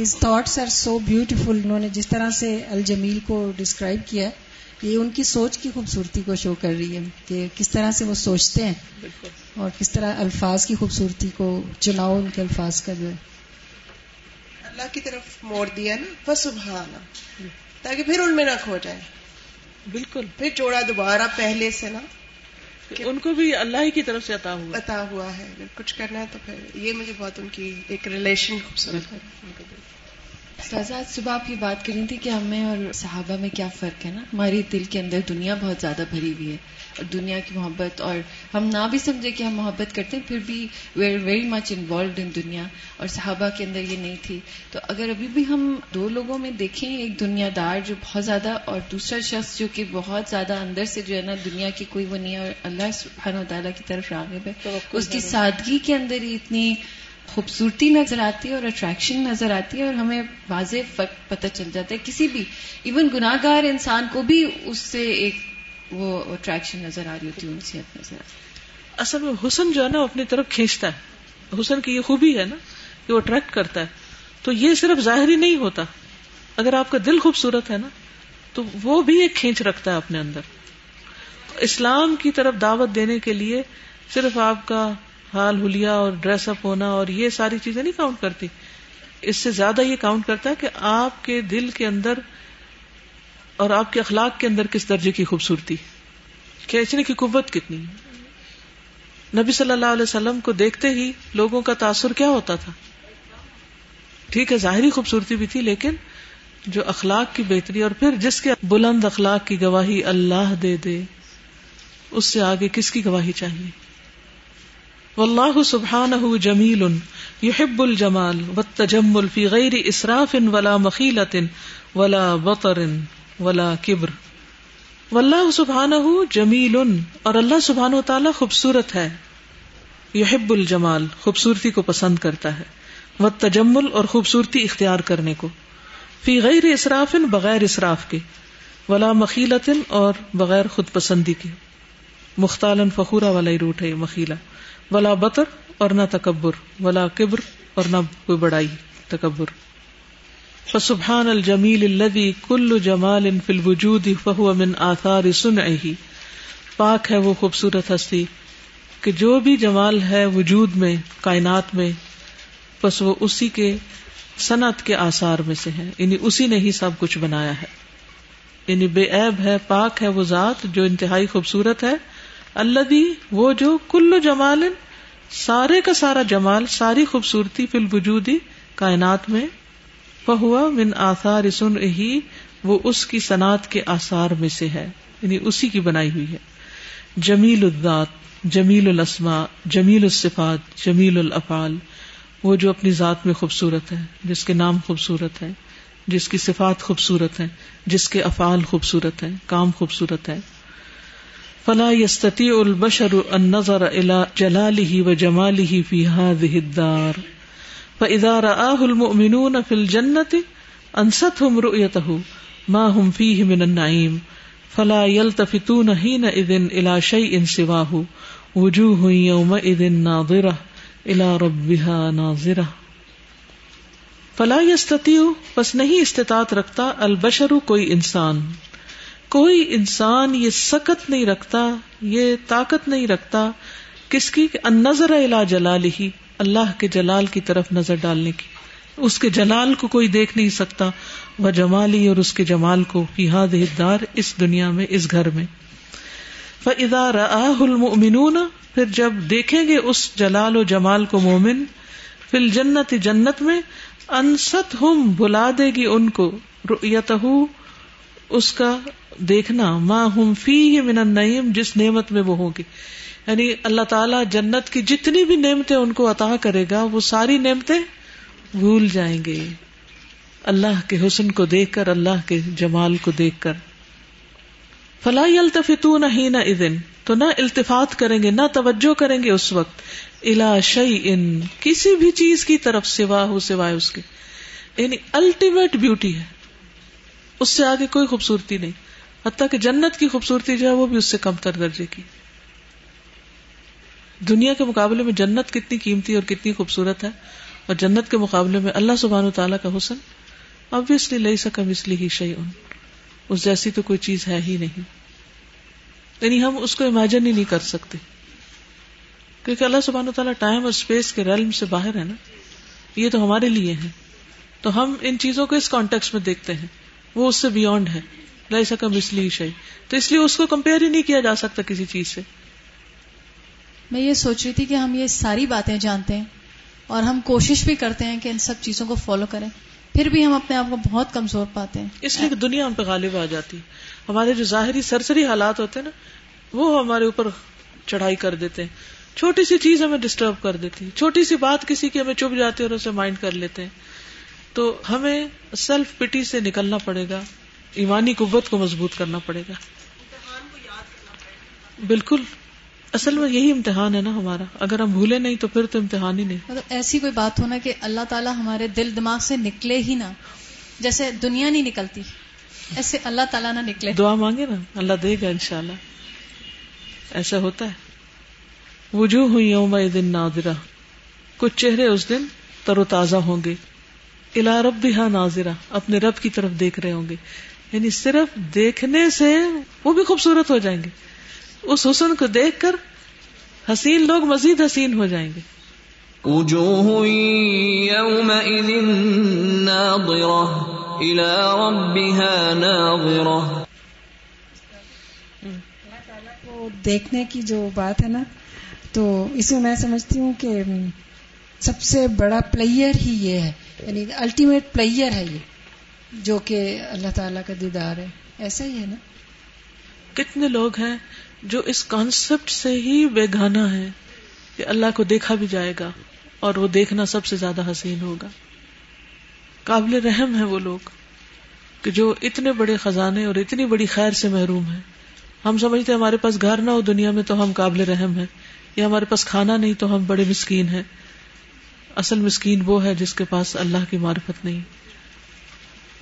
His thoughts are so beautiful انہوں نے جس طرح سے الجمیل کو ڈسکرائب کیا یہ ان کی سوچ کی خوبصورتی کو شو کر رہی ہے کہ کس طرح سے وہ سوچتے ہیں اور کس طرح الفاظ کی خوبصورتی کو چناؤ ان کے الفاظ کا جو ہے۔ اللہ کی طرف موڑ دیا نا فسبحانہ تاکہ پھر ان میں نہ کھو جائے۔ بالکل۔ پھر چوڑا دوبارہ پہلے سے نا۔ ان کو بھی اللہ ہی کی طرف سے عطا ہوا۔ عطا ہوا ہے۔ اگر کچھ کرنا ہے تو پھر یہ مجھے بہت ان کی ایک ریلیشن خوبصورت ہے۔ آج صبح آپ یہ بات کر رہی تھی کہ ہمیں اور صحابہ میں کیا فرق ہے نا؟ ہماری دل کے اندر دنیا بہت زیادہ بھری ہوئی ہے اور دنیا کی محبت اور ہم نہ بھی سمجھے کہ ہم محبت کرتے ہیں پھر بھی we are very much involved in دنیا اور صحابہ کے اندر یہ نہیں تھی۔ تو اگر ابھی بھی ہم دو لوگوں میں دیکھیں ایک دنیا دار جو بہت زیادہ اور دوسرا شخص جو کہ بہت زیادہ اندر سے جو ہے نا دنیا کی کوئی وہ نہیں ہے اور اللہ سبحانہ و تعالیٰ کی طرف راغب ہے اس کی سادگی کے اندر ہی اتنی خوبصورتی نظر آتی ہے اور اٹریکشن نظر آتی ہے اور ہمیں واضح پتہ چل جاتا ہے کسی بھی ایون گناہ گار انسان کو بھی اس سے ایک وہ اٹریکشن نظر آ رہی ہوتی ہے انسیت نظر آتی اصل میں حسن جو ہے نا اپنی طرف کھینچتا ہے۔ حسن کی یہ خوبی ہے نا کہ وہ اٹریکٹ کرتا ہے۔ تو یہ صرف ظاہری نہیں ہوتا۔ اگر آپ کا دل خوبصورت ہے نا، تو وہ بھی ایک کھینچ رکھتا ہے اپنے اندر۔ اسلام کی طرف دعوت دینے کے لیے صرف آپ کا حال ہولیا اور ڈریس اپ ہونا اور یہ ساری چیزیں نہیں کاؤنٹ کرتی۔ اس سے زیادہ یہ کاؤنٹ کرتا ہے کہ آپ کے دل کے اندر اور آپ کے اخلاق کے اندر کس درجے کی خوبصورتی۔ کھینچنے کی قوت کتنی۔ نبی صلی اللہ علیہ وسلم کو دیکھتے ہی لوگوں کا تاثر کیا ہوتا تھا۔ ٹھیک ہے، ظاہری خوبصورتی بھی تھی، لیکن جو اخلاق کی بہتری اور پھر جس کے بلند اخلاق کی گواہی اللہ دے دے، اس سے آگے کس کی گواہی چاہیے؟ واللہ سبحانہ جمیل یحب الجمال والتجمل فی غیر اسراف ولا مخیلت ولا بطر ولا کبر۔ واللہ سبحانہ جمیل اور اللہ سبحانہ تعالی خوبصورت ہے۔ یحب الجمال، خوبصورتی کو پسند کرتا ہے۔ والتجمل اور خوبصورتی اختیار کرنے کو۔ فی غیر اسراف بغیر اسراف کے۔ ولا مخیلت اور بغیر خود پسندی کے۔ مختالن فخورا والا روٹ ہے مخیلہ۔ ولا بطر اور نہ تکبر، ولا کبر اور نہ کوئی بڑائی، تکبر۔ فسبحان الجمیل الذي كل جمال في الوجود فهو من آثار صنعه پاک ہے وہ خوبصورت ہستی کہ جو بھی جمال ہے وجود میں، کائنات میں، بس وہ اسی کے صنعت کے آثار میں سے ہے۔ یعنی اسی نے ہی سب کچھ بنایا ہے۔ یعنی بے عیب ہے، پاک ہے وہ ذات جو انتہائی خوبصورت ہے۔ اللہ وہ جو کل جمال سارے کا سارا جمال، ساری خوبصورتی فی الوجودی کائنات میں، فہوا من آثار سن ہی وہ اس کی صنعت کے آثار میں سے ہے یعنی اسی کی بنائی ہوئی ہے۔ جمیل الذات، جمیل الاسما جمیل الصفات، جمیل الافعال، وہ جو اپنی ذات میں خوبصورت ہے، جس کے نام خوبصورت ہے، جس کی صفات خوبصورت ہے جس کے افعال خوبصورت ہے کام خوبصورت ہے۔ فلا يستطيع البشر النظر الى جلاله وجماله في هذه الدار. فاذا رآه المؤمنون في الجنة انستهم رؤيته ما هم فيه من النعيم. فلا يلتفتون حينئذ الى شيء سواه. وجوه يومئذ ناظرة الى ربها ناظرة. فلا يستطيع پس نہیں استطاعت رکھتا البشر کوئی انسان. کوئی انسان یہ سکت نہیں رکھتا، یہ طاقت نہیں رکھتا کس کی؟ نظر الا جلال ہی اللہ کے جلال کی طرف نظر ڈالنے کی۔ اس کے جلال کو کوئی دیکھ نہیں سکتا۔ وہ جمالی اور اس کے جمال کو فیحاد دار اس دنیا میں، اس گھر میں۔ فضا المؤمنون، پھر جب دیکھیں گے اس جلال و جمال کو مومن فل جنت جنت میں انست ہم بلا دے گی ان کو اس کا دیکھنا ماں ہم فی من النعیم، جس نعمت میں وہ ہوگی یعنی اللہ تعالیٰ جنت کی جتنی بھی نعمتیں ان کو عطا کرے گا، وہ ساری نعمتیں بھول جائیں گے۔ اللہ کے حسن کو دیکھ کر، اللہ کے جمال کو دیکھ کر۔ فلاح التفتون ہی نہ ادن تو نہ التفات کریں گے، نہ توجہ کریں گے اس وقت۔ الا شعی ان کسی بھی چیز کی طرف سوا ہو، سوائے اس کے۔ یعنی الٹیمیٹ بیوٹی ہے۔ اس سے آگے کوئی خوبصورتی نہیں۔ حتیٰ کہ جنت کی خوبصورتی جو ہے وہ بھی اس سے کم تر درجے کی۔ دنیا کے مقابلے میں جنت کتنی قیمتی اور کتنی خوبصورت ہے اور جنت کے مقابلے میں اللہ سبحان و تعالیٰ کا حسن ابویسلی لئی سکم اس لیے ہی شعی ان اس جیسی تو کوئی چیز ہے ہی نہیں۔ یعنی ہم اس کو امیجن ہی نہیں کر سکتے۔ کیونکہ اللہ سبحان تعالیٰ ٹائم اور اسپیس کے ریلم سے باہر ہے نا۔ یہ تو ہمارے لیے ہے تو ہم ان چیزوں کو اس کانٹیکس میں دیکھتے ہیں۔ وہ اس سے بیونڈ ہے۔ لئی سکم اس لیے شہی تو اس لیے اس کو کمپیئر ہی نہیں کیا جا سکتا کسی چیز سے۔ میں یہ سوچ رہی تھی کہ ہم یہ ساری باتیں جانتے ہیں اور ہم کوشش بھی کرتے ہیں کہ ان سب چیزوں کو فالو کریں۔ پھر بھی ہم اپنے آپ کو بہت کمزور پاتے ہیں۔ اس لیے کہ دنیا ہم پہ غالب آ جاتی۔ ہمارے جو ظاہری سرسری حالات ہوتے ہیں نا وہ ہمارے اوپر چڑھائی کر دیتے ہیں۔ چھوٹی سی چیز ہمیں ڈسٹرب کر دیتی چھوٹی سی بات کسی کی ہمیں چپ جاتی ہے اور اسے مائنڈ کر لیتے ہیں۔ تو ہمیں سیلف پٹی سے نکلنا پڑے گا۔ ایمانی قوت کو مضبوط کرنا پڑے گا۔ بالکل۔ اصل میں یہی امتحان ہے نا ہمارا۔ اگر ہم بھولے نہیں تو پھر تو امتحان ہی نہیں۔ مطلب ایسی کوئی بات ہونا کہ اللہ تعالیٰ ہمارے دل دماغ سے نکلے ہی نہ۔ جیسے دنیا نہیں نکلتی۔ ایسے اللہ تعالیٰ نہ نکلے۔ دعا مانگے نا۔ اللہ دے گا انشاءاللہ۔ ایسا ہوتا ہے۔ وجوہ ہوئی یوم دن ناظرہ۔ کچھ چہرے اس دن تر و تازہ ہوں گے۔ الا رب بھی ہاں ناظرہ۔ اپنے رب کی طرف دیکھ رہے ہوں گے۔ یعنی صرف دیکھنے سے وہ بھی خوبصورت ہو جائیں گے۔ اس حسن کو دیکھ کر حسین لوگ مزید حسین ہو جائیں گے۔ وجوه يومئذ ناظرة إلى ربها ناظرة کو دیکھنے کی جو بات ہے نا تو اس میں میں سمجھتی ہوں کہ سب سے بڑا پلیئر ہی یہ ہے یعنی الٹیمیٹ پلیئر ہے یہ۔ جو کہ اللہ تعالیٰ کا دیدار ہے۔ ایسا ہی ہے نا۔ کتنے لوگ ہیں جو اس کانسیپٹ سے ہی بےگانا ہے کہ اللہ کو دیکھا بھی جائے گا اور وہ دیکھنا سب سے زیادہ حسین ہوگا۔ قابل رحم ہے وہ لوگ کہ جو اتنے بڑے خزانے اور اتنی بڑی خیر سے محروم ہیں۔ ہم سمجھتے ہیں ہمارے پاس گھر نہ ہو دنیا میں تو ہم قابل رحم ہیں۔ یا ہمارے پاس کھانا نہیں تو ہم بڑے مسکین ہیں۔ اصل مسکین وہ ہے جس کے پاس اللہ کی معرفت نہیں۔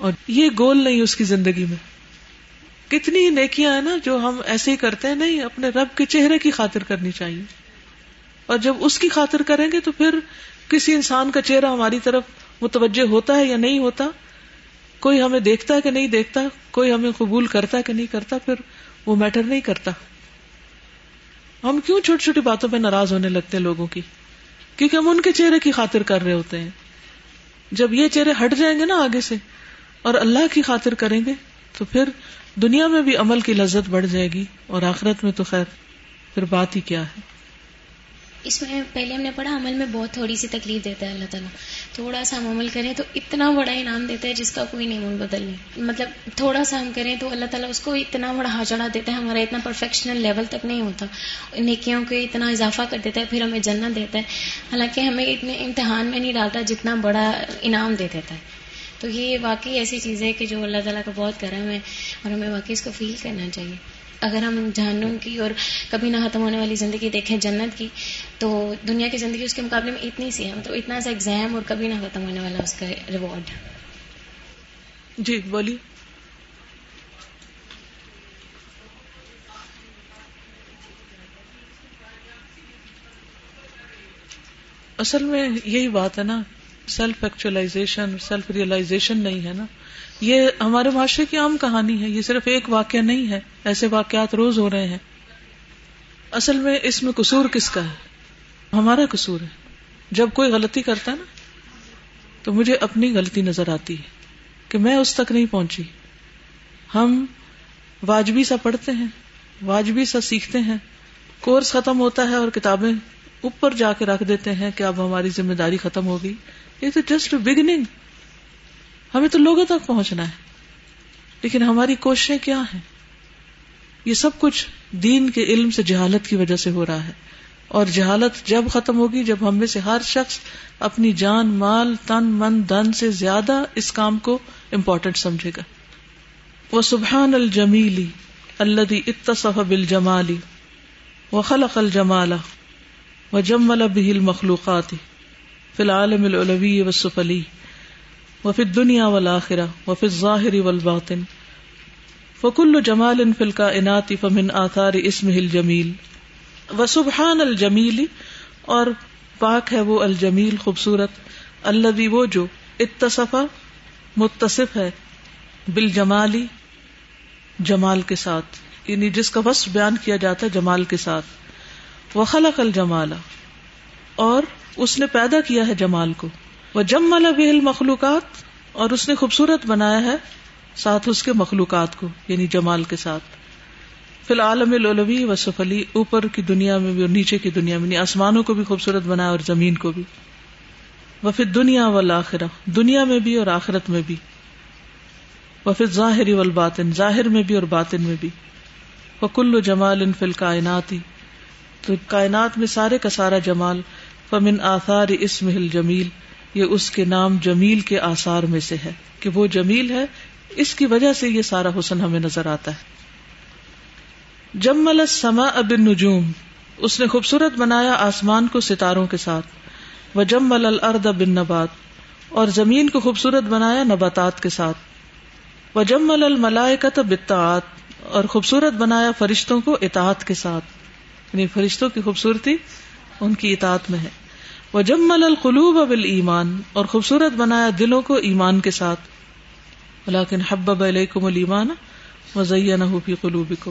اور یہ گول نہیں اس کی زندگی میں۔ کتنی نیکیاں ہیں نا جو ہم ایسے ہی کرتے ہیں، نہیں، اپنے رب کے چہرے کی خاطر کرنی چاہیے۔ اور جب اس کی خاطر کریں گے تو پھر کسی انسان کا چہرہ ہماری طرف متوجہ ہوتا ہے یا نہیں ہوتا۔ کوئی ہمیں دیکھتا ہے کہ نہیں دیکھتا، کوئی ہمیں قبول کرتا ہے کہ نہیں کرتا، پھر وہ میٹر نہیں کرتا۔ ہم کیوں چھوٹی چھوٹی باتوں پہ ناراض ہونے لگتے ہیں لوگوں کی؟ کیونکہ ہم ان کے چہرے کی خاطر کر رہے ہوتے ہیں۔ جب یہ چہرے ہٹ جائیں گے نا آگے سے اور اللہ کی خاطر کریں گے تو پھر دنیا میں بھی عمل کی لذت بڑھ جائے گی اور آخرت میں تو خیر، پھر بات ہی کیا ہے؟ اس میں پہلے ہم نے پڑھا، عمل میں بہت تھوڑی سی تکلیف دیتا ہے اللہ تعالیٰ۔ تھوڑا سا ہم عمل کریں تو اتنا بڑا انعام دیتا ہے جس کا کوئی نہیں بدل نہیں مطلب تھوڑا سا ہم کریں تو اللہ تعالیٰ اس کو اتنا بڑا ہا دیتا ہے، ہمارا اتنا پرفیکشنل لیول تک نہیں ہوتا۔ نیکیوں کے اتنا اضافہ کر دیتا ہے، پھر ہمیں جنت دیتا ہے۔ حالانکہ ہمیں اتنے امتحان میں نہیں ڈالتا جتنا بڑا انعام دے دیتا ہے۔ تو یہ واقعی ایسی چیز ہے کہ جو اللہ تعالیٰ کا بہت کرم ہے اور ہمیں واقعی اس کو فیل کرنا چاہیے۔ اگر ہم جہنم کی اور کبھی نہ ختم ہونے والی زندگی دیکھیں جنت کی، تو دنیا کی زندگی اس کے مقابلے میں اتنی سی ہے مطلب اتنا سا ایگزام اور کبھی نہ ختم ہونے والا اس کا ریوارڈ جی بولیے۔ اصل میں یہی بات ہے نا سیلف ایکچولاشن سیلف ریئلائزیشن نہیں ہے نا. یہ ہمارے معاشرے کی عام کہانی ہے. یہ صرف ایک واقعہ نہیں ہے. ایسے واقعات روز ہو رہے ہیں. اصل میں اس میں قصور کس کا ہے؟ ہمارا قصور ہے. جب کوئی غلطی کرتا ہے نا، تو مجھے اپنی غلطی نظر آتی ہے کہ میں اس تک نہیں پہنچی. ہم واجبی سا پڑھتے ہیں، واجبی سا سیکھتے ہیں. کورس ختم ہوتا ہے اور کتابیں اوپر جا کے رکھ دیتے ہیں کہ اب ہماری ذمہ داری ختم ہوگی۔ یہ تو جسٹ بگننگ ہمیں تو لوگوں تک پہنچنا ہے۔ لیکن ہماری کوششیں کیا ہیں؟ یہ سب کچھ دین کے علم سے جہالت کی وجہ سے ہو رہا ہے۔ اور جہالت جب ختم ہوگی، جب ہم میں سے ہر شخص اپنی جان، مال، تن، من دن سے زیادہ اس کام کو امپورٹنٹ سمجھے گا۔ وہ سبحان الجمیلی اللہ اتصف بل جمالی و خلق الجمال و جمل بہل مخلوقات فی العالم العلوی و وفی دنیا والآخرہ وفی الظاہر والباطن فکل جمال فی الکائنات فمن آثار اسمہ الجمیل وسبحان الجمیل اور پاک ہے وہ الجمیل خوبصورت الذي وہ جو اتصفا متصف ہے بالجمالی جمال کے ساتھ یعنی جس کا وصف بیان کیا جاتا ہے جمال کے ساتھ وخلق الجمال اور اس نے پیدا کیا ہے جمال کو۔ وہ جم ملا بہل مخلوقات اور اس نے خوبصورت بنایا ہے ساتھ اس کے مخلوقات کو یعنی جمال کے ساتھ۔ فی العالم الولوی و سفلی اوپر کی دنیا میں بھی اور نیچے کی دنیا میں یعنی آسمانوں کو بھی خوبصورت بنایا اور زمین کو بھی۔ وفی دنیا والآخرہ دنیا میں بھی اور آخرت میں بھی۔ وفی ظاہر والباطن، ظاہر میں بھی اور باطن میں بھی۔ وکل جمال ان فل کائناتی تو کائنات میں سارے کا سارا جمال فمن آثار اسم جمیل یہ اس کے نام جمیل کے آثار میں سے ہے کہ وہ جمیل ہے، اس کی وجہ سے یہ سارا حسن ہمیں نظر آتا ہے۔ جمل السماء بالنجوم، اس نے خوبصورت بنایا آسمان کو ستاروں کے ساتھ۔ وہ جمل الارض بالنبات، اور زمین کو خوبصورت بنایا نباتات کے ساتھ۔ وہ جمل الملائکت بالطاعات، اور خوبصورت بنایا فرشتوں کو اطاعت کے ساتھ۔ یعنی فرشتوں کی خوبصورتی ان کی اطاعت میں ہے۔ وہ جمل القلوب ابل ایمان اور خوبصورت بنایا دلوں کو ایمان کے ساتھ۔ لیکن حبب علیکم المان وزین فی قلوبکم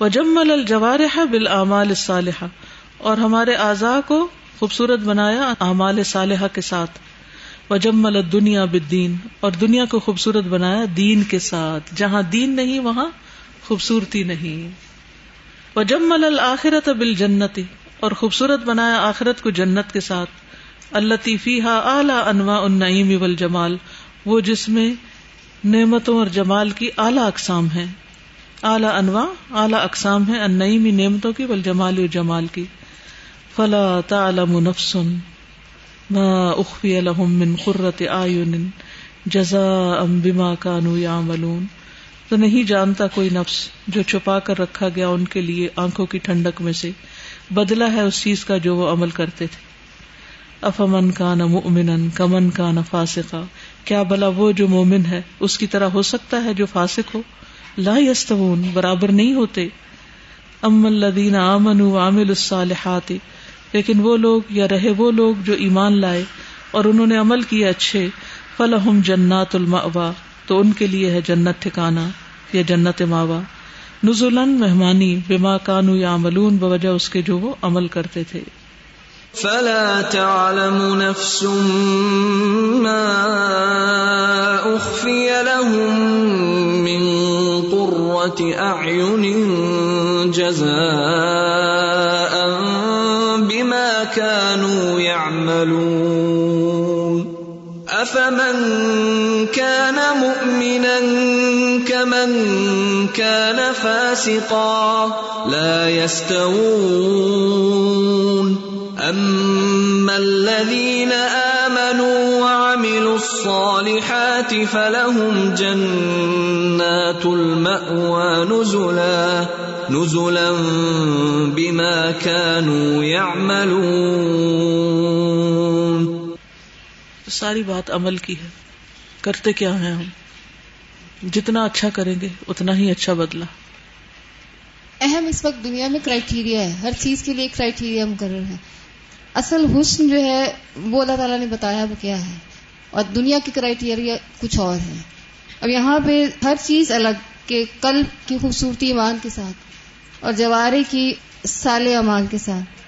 وجمل الجوارح بالاعمال الصالحہ اور ہمارے اعضاء کو خوبصورت بنایا اعمال صالحہ کے ساتھ۔ وجمل الدنیا بالدین اور دنیا کو خوبصورت بنایا دین کے ساتھ۔ جہاں دین نہیں، وہاں خوبصورتی نہیں۔ وجمل الآخرت بالجنتی اور خوبصورت بنایا آخرت کو جنت کے ساتھ۔ اللہ فیحا اعلی انواع النعیم والجمال، وہ جس میں نعمتوں اور جمال کی اعلی اقسام ہے اعلی انواع، اعلی اقسام ہے ان نئی نعمتوں کی بل جمال جمال کی۔ فلا تعلم نفس ما اخفی لهم من قرۃ اعین جزاء بما كانوا يعملون تو نہیں جانتا کوئی نفس جو چھپا کر رکھا گیا ان کے لیے آنکھوں کی ٹھنڈک میں سے۔ بدلا ہے اس چیز کا جو وہ عمل کرتے تھے۔ افمن کا نہ مومن کمن کا نہ فاسقا۔ کیا بلا وہ جو مومن ہے، اس کی طرح ہو سکتا ہے جو فاسق ہو؟ لا یستون برابر نہیں ہوتے۔ ام الدین امن عامل الصالحات، لیکن وہ لوگ یا رہے وہ لوگ جو ایمان لائے اور انہوں نے عمل کیے اچھے۔ فلحم جنات الماوا تو ان کے لیے ہے جنت ٹھکانا یا جنت ماوا نزولن مہمانی بما کانو یا عملون بوجہ اس کے جو وہ عمل کرتے تھے۔ فلا تعلم نفس ما أخفي لهم من قرة أعين جزاء بما كانوا يعملون أفمن كان مؤمنا كمن كان فاسقا لا يستوون. أما الذين آمنوا وعملوا الصالحات فلهم جنات المأوى نزلا نزلا بما كانوا يعملون. ساری بات عمل کی ہے، کرتے کیا ہیں ہم؟ جتنا اچھا کریں گے اتنا ہی اچھا بدلا اہم اس وقت دنیا میں کرائٹیریا ہے۔ ہر چیز کے لیے کرائٹیریا مقرر ہے اصل حسن جو ہے وہ اللہ تعالیٰ نے بتایا وہ کیا ہے۔ اور دنیا کی کرائٹیریا کچھ اور ہے اب یہاں پہ ہر چیز الگ کہ قلب کی خوبصورتی ایمان کے ساتھ اور جوارے کی سال امان کے ساتھ۔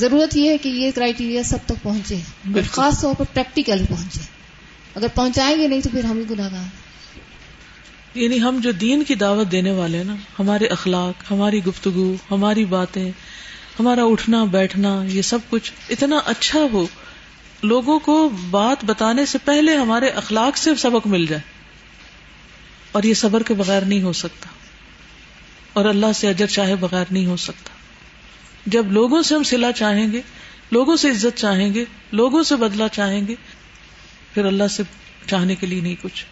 ضرورت یہ ہے کہ یہ کرائٹیریا سب تک پہنچے۔ خاص طور پر پریکٹیکل پہنچے۔ اگر پہنچائیں گے نہیں تو پھر ہم ہی گناہ گار یعنی ہم جو دین کی دعوت دینے والے ہیں نا، ہمارے اخلاق، ہماری گفتگو، ہماری باتیں، ہمارا اٹھنا، بیٹھنا، یہ سب کچھ اتنا اچھا ہو، لوگوں کو بات بتانے سے پہلے ہمارے اخلاق سے سبق مل جائے۔ اور یہ صبر کے بغیر نہیں ہو سکتا۔ اور اللہ سے اجر چاہے بغیر نہیں ہو سکتا۔ جب لوگوں سے ہم سلا چاہیں گے، لوگوں سے عزت چاہیں گے، لوگوں سے بدلا چاہیں گے، پھر اللہ سے چاہنے کے لیے نہیں کچھ۔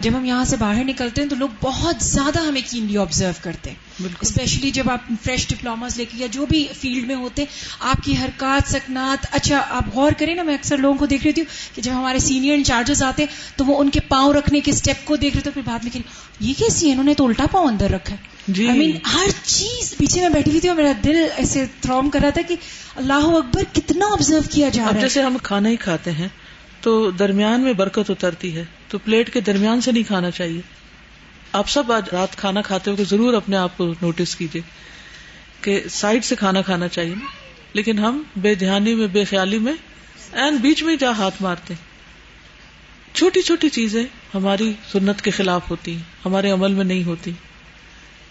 جب ہم یہاں سے باہر نکلتے ہیں تو لوگ بہت زیادہ ہمیں کینلی آبزرو کرتے ہیں۔ اسپیشلی جب آپ فریش ڈپلوماز لے کے یا جو بھی فیلڈ میں ہوتے آپ کی حرکات سکنات اچھا آپ غور کریں نا میں اکثر لوگوں کو دیکھ رہی ہوں کہ جب ہمارے سینئر انچارجز آتے ہیں تو وہ ان کے پاؤں رکھنے کے اسٹیپ کو دیکھ رہے تو پھر بعد میں کہ یہ کیسی ہے انہوں نے تو الٹا پاؤں اندر رکھا ہے۔ جی۔ مین ہر چیز پیچھے میں بیٹھی ہوئی تھی اور میرا دل ایسے تھروم کر رہا تھا کہ اللہ اکبر کتنا آبزرو کیا جا رہا ہے۔ جیسے ہم کھانا ہی کھاتے ہیں تو درمیان میں برکت اترتی ہے۔ تو پلیٹ کے درمیان سے نہیں کھانا چاہیے۔ آپ سب آج رات کھانا کھاتے ہو کہ ضرور اپنے آپ کو نوٹس کیجیے کہ سائڈ سے کھانا کھانا چاہیے نا۔ لیکن ہم بے دھیانی میں، بے خیالی میں این بیچ میں جا ہاتھ مارتے چھوٹی چھوٹی چیزیں ہماری سنت کے خلاف ہوتی ہمارے عمل میں نہیں ہوتی۔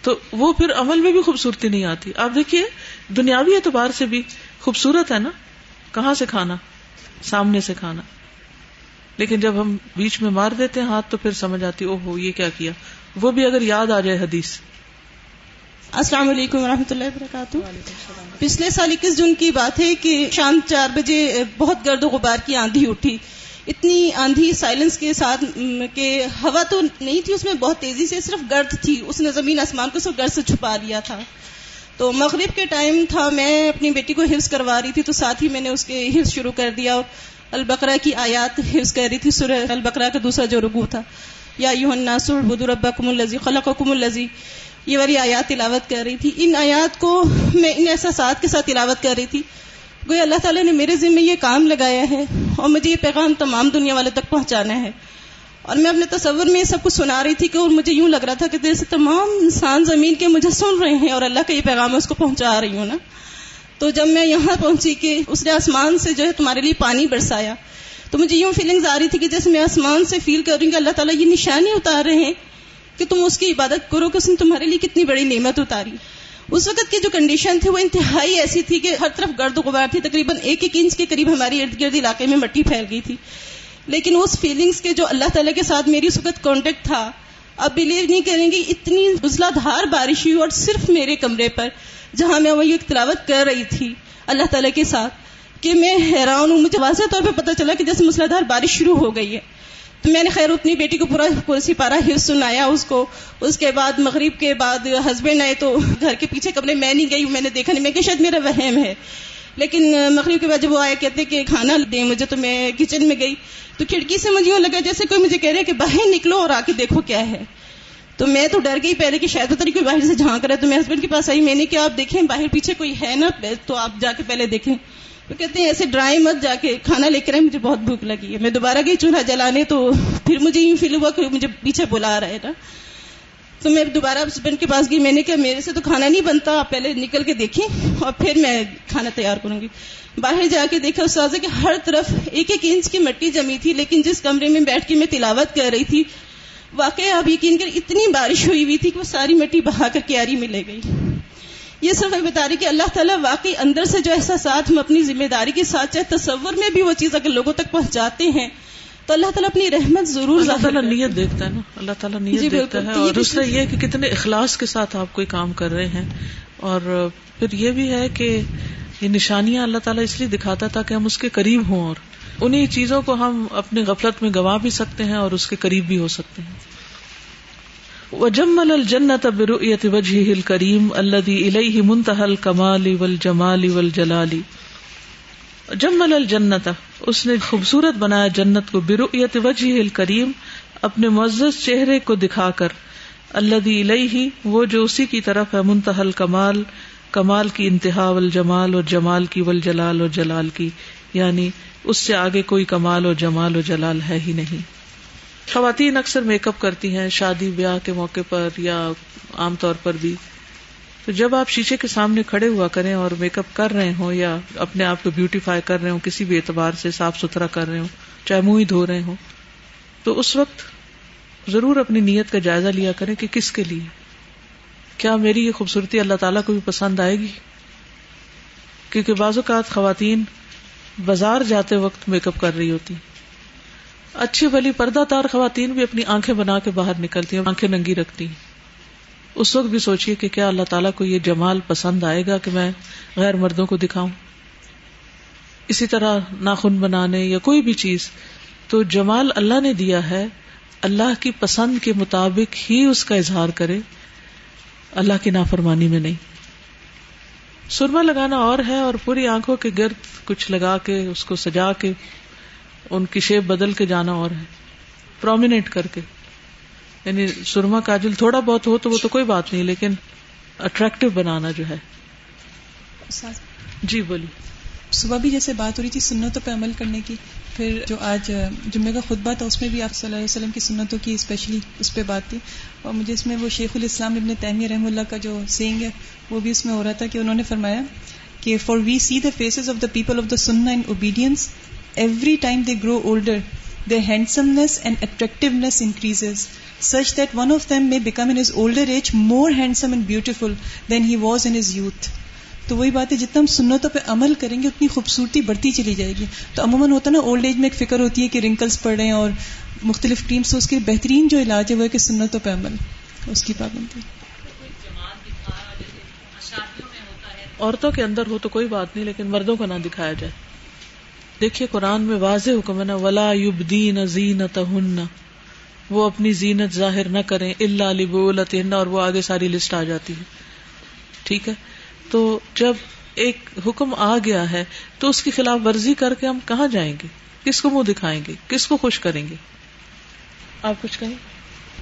تو وہ پھر عمل میں بھی خوبصورتی نہیں آتی۔ آپ دیکھیے، دنیاوی اعتبار سے بھی خوبصورت ہے نا۔ کہاں سے کھانا؟ سامنے سے کھانا۔ لیکن جب ہم بیچ میں مار دیتے ہیں ہاتھ تو پھر سمجھ آتی او ہو یہ کیا کیا؟ وہ بھی اگر یاد آ جائے حدیث۔ السلام علیکم ورحمۃ اللہ وبرکاتہ۔ پچھلے سال اکیس جون کی بات ہے کہ شام چار بجے بہت گرد و غبار کی آندھی اٹھی۔ اتنی آندھی سائلنس کے ساتھ کہ ہوا تو نہیں تھی، اس میں بہت تیزی سے صرف گرد تھی۔ اس نے زمین آسمان کو سب گرد سے چھپا لیا تھا۔ تو مغرب کے ٹائم تھا، میں اپنی بیٹی کو حفظ کروا رہی تھی، تو ساتھ ہی میں نے اس کے حفظ شروع کر دیا البقرہ کی آیات حفظ کر رہی تھی سورہ البقرہ کا دوسرا جو رگو تھا۔ یا یو الناسر بدور ربکم الزی خلق الزی یہ والی آیات تلاوت کر رہی تھی۔ ان آیات کو میں ان احساسات کے ساتھ تلاوت کر رہی تھی۔ گویا اللہ تعالیٰ نے میرے ذمہ یہ کام لگایا ہے اور مجھے یہ پیغام تمام دنیا والے تک پہنچانا ہے۔ اور میں اپنے تصور میں سب کچھ سنا رہی تھی کہ اور مجھے یوں لگ رہا تھا کہ جیسے تمام انسان زمین کے مجھے سن رہے ہیں اور اللہ کا یہ پیغام اس کو پہنچا رہی ہوں نا۔ تو جب میں یہاں پہنچی کہ اس نے آسمان سے جو ہے تمہارے لیے پانی برسایا، تو مجھے یوں فیلنگز آ رہی تھی کہ جیسے میں آسمان سے فیل کر رہی ہوں کہ اللہ تعالیٰ یہ نشانی اتار رہے ہیں کہ تم اس کی عبادت کرو کہ اس نے تمہارے لیے کتنی بڑی نعمت اتاری۔ اس وقت کی جو کنڈیشن تھی وہ انتہائی ایسی تھی کہ ہر طرف گرد و غبار تھی۔ تقریباً ایک ایک انچ کے قریب ہماری ارد گرد علاقے میں مٹی پھیل گئی تھی۔ لیکن اس فیلنگز کے جو اللہ تعالیٰ کے ساتھ میری اس وقت کانٹیکٹ تھا اب بلیو نہیں کریں گے، اتنی ازلا دھار بارش ہوئی اور صرف میرے کمرے پر، جہاں میں وہی ایک تلاوت کر رہی تھی اللہ تعالیٰ کے ساتھ کہ میں حیران ہوں، مجھے واضح طور پہ پتا چلا کہ جیسے مسلادھار بارش شروع ہو گئی ہے۔ تو میں نے خیر اپنی بیٹی کو پورا سپارہ حفظ سنایا، اس کو، اس کے بعد مغرب کے بعد ہسبینڈ آئے تو گھر کے پیچھے کمرے میں نہیں گئی، میں نے دیکھا نہیں، میں کہ شاید میرا وہم ہے۔ لیکن مغرب کے بعد جب وہ آئے کہتے کہ کھانا دیں مجھے تو میں کچن میں گئی۔ تو کھڑکی سے مجھے یوں لگا جیسے کوئی مجھے کہہ رہے کہ باہر نکلو اور آ کے دیکھو کیا ہے۔ تو میں تو ڈر گئی پہلے کہ شاید اتری کوئی باہر سے جھانک رہا ہے۔ تو میں ہسبینڈ کے پاس آئی، میں نے کہا، آپ دیکھیں، باہر پیچھے کوئی ہے نا؟ تو آپ جا کے پہلے دیکھیں۔ تو کہتے ہیں، ایسے ڈرائے مت، جا کے کھانا لے کر آئے، مجھے بہت بھوک لگی ہے۔ میں دوبارہ گئی، چولہا جلانے تو پھر مجھے یوں فیل ہوا کہ مجھے پیچھے بلا رہا ہے نا۔ تو میں دوبارہ ہسبینڈ کے پاس گئی. میں نے کہا، میرے سے تو کھانا نہیں بنتا، آپ پہلے نکل کے دیکھیں اور پھر میں کھانا تیار کروں گی. باہر جا کے دیکھا اس کہ ہر طرف ایک ایک انچ کی مٹی جمی تھی، لیکن جس کمرے میں بیٹھ کے میں تلاوت کر رہی تھی، واقعی آپ یقین کر اتنی بارش ہوئی ہوئی تھی کہ وہ ساری مٹی بہا کر کیاری میں لے گئی. یہ سب میں بتا رہی کہ اللہ تعالیٰ واقعی اندر سے جو احساسات ہم اپنی ذمہ داری کے ساتھ چاہے تصور میں بھی وہ چیز اگر لوگوں تک پہنچاتے ہیں تو اللہ تعالیٰ اپنی رحمت ضرور اللہ تعالیٰ نیت دیکھتا ہے نا۔ اللہ تعالیٰ نیت جی دیکھتا ہے اور دوسرا یہ کہ کتنے اخلاص کے ساتھ آپ کوئی کام کر رہے ہیں۔ اور پھر یہ بھی ہے کہ یہ نشانیاں اللہ تعالیٰ اس لیے دکھاتا تاکہ ہم اس کے قریب ہوں اور انہیں چیزوں کو ہم اپنی غفلت میں گوا بھی سکتے ہیں اور اس کے قریب بھی ہو سکتے ہیں۔ وجمل الجنت برؤیت وجهه الكريم الذي اليه منتهى الكمال والجمال والجلال۔ جمل الجنت، اس نے خوبصورت بنایا جنت کو، برؤیت وجهه الكريم اپنے معزز چہرے کو دکھا کر۔ الذي اليه وہ جو اسی کی طرف ہے منتهى الكمال کمال کی انتہا والجمال، اور جمال کی والجلال، اور جلال کی۔ یعنی اس سے آگے کوئی کمال اور جمال اور جلال ہے ہی نہیں۔ خواتین اکثر میک اپ کرتی ہیں، شادی، بیاہ کے موقع پر یا عام طور پر بھی۔ تو جب آپ شیشے کے سامنے کھڑے ہوا کریں اور میک اپ کر رہے ہوں یا اپنے آپ کو بیوٹیفائی کر رہے ہوں، کسی بھی اعتبار سے صاف ستھرا کر رہے ہوں، چاہے منہ ہی دھو رہے ہوں، تو اس وقت ضرور اپنی نیت کا جائزہ لیا کریں کہ کس کے لیے؟ کیا میری یہ خوبصورتی اللہ تعالیٰ کو بھی پسند آئے گی؟ کیونکہ بعض اوقات خواتین بازار جاتے وقت میک اپ کر رہی ہوتی۔ اچھی بلی پردہ دار خواتین بھی اپنی آنکھیں بنا کے باہر نکلتی ہیں، آنکھیں ننگی رکھتی ہیں۔ اس وقت بھی سوچیے کہ کیا اللہ تعالیٰ کو یہ جمال پسند آئے گا کہ میں غیر مردوں کو دکھاؤں؟ اسی طرح ناخن بنانے یا کوئی بھی چیز، تو جمال اللہ نے دیا ہے، اللہ کی پسند کے مطابق ہی اس کا اظہار کرے، اللہ کی نافرمانی میں نہیں۔ سرما لگانا اور ہے اور پوری آنکھوں کے گرد کچھ لگا کے، اس کو سجا کے، ان کی شیپ بدل کے جانا اور ہے، پرومیننٹ کر کے۔ یعنی سرما کاجل تھوڑا بہت ہو تو وہ تو کوئی بات نہیں لیکن اٹریکٹو بنانا جو ہے۔ جی بولیے۔ صبح بھی جیسے بات ہو رہی تھی سنتوں پہ عمل کرنے کی پھر جو آج جمعے کا خطبہ تھا اس میں بھی آپ صلی اللہ علیہ وسلم کی سنتوں کی اسپیشلی اس پہ بات تھی۔ اور مجھے اس میں وہ شیخ الاسلام ابن تیمیہ رحم اللہ کا جو سینگ ہے وہ بھی اس میں ہو رہا تھا کہ انہوں نے فرمایا کہ for we see the faces of the people of the سننا in obedience every time they grow older their handsomeness and attractiveness increases, such that one of them may become in his older age more handsome and beautiful than he was in his youth. تو وہی بات ہے جتنا ہم سنتوں پہ عمل کریں گے اتنی خوبصورتی بڑھتی چلی جائے گی۔ تو عموماً ہوتا ہے نا اولڈ ایج میں ایک فکر ہوتی ہے کہ رنکلس پڑ رہے ہیں اور مختلف ٹیمس اس کے بہترین جو علاج ہے وہ ہے کہ سنتوں پہ عمل۔ اس کی پابندی۔ عورتوں کے اندر ہو تو کوئی بات نہیں لیکن مردوں کو نہ دکھایا جائے۔ دیکھیے قرآن میں واضح حکم ہے نا ولا یبدین زینت وہ اپنی زینت ظاہر نہ کریں اللہ علی بولت اور وہ آگے ساری لسٹ آ جاتی ہے۔ ٹھیک ہے؟ تو جب ایک حکم آ گیا ہے تو اس کی خلاف ورزی کر کے ہم کہاں جائیں گے؟ کس کو منہ دکھائیں گے؟ کس کو خوش کریں گے؟ آپ کچھ کہیں؟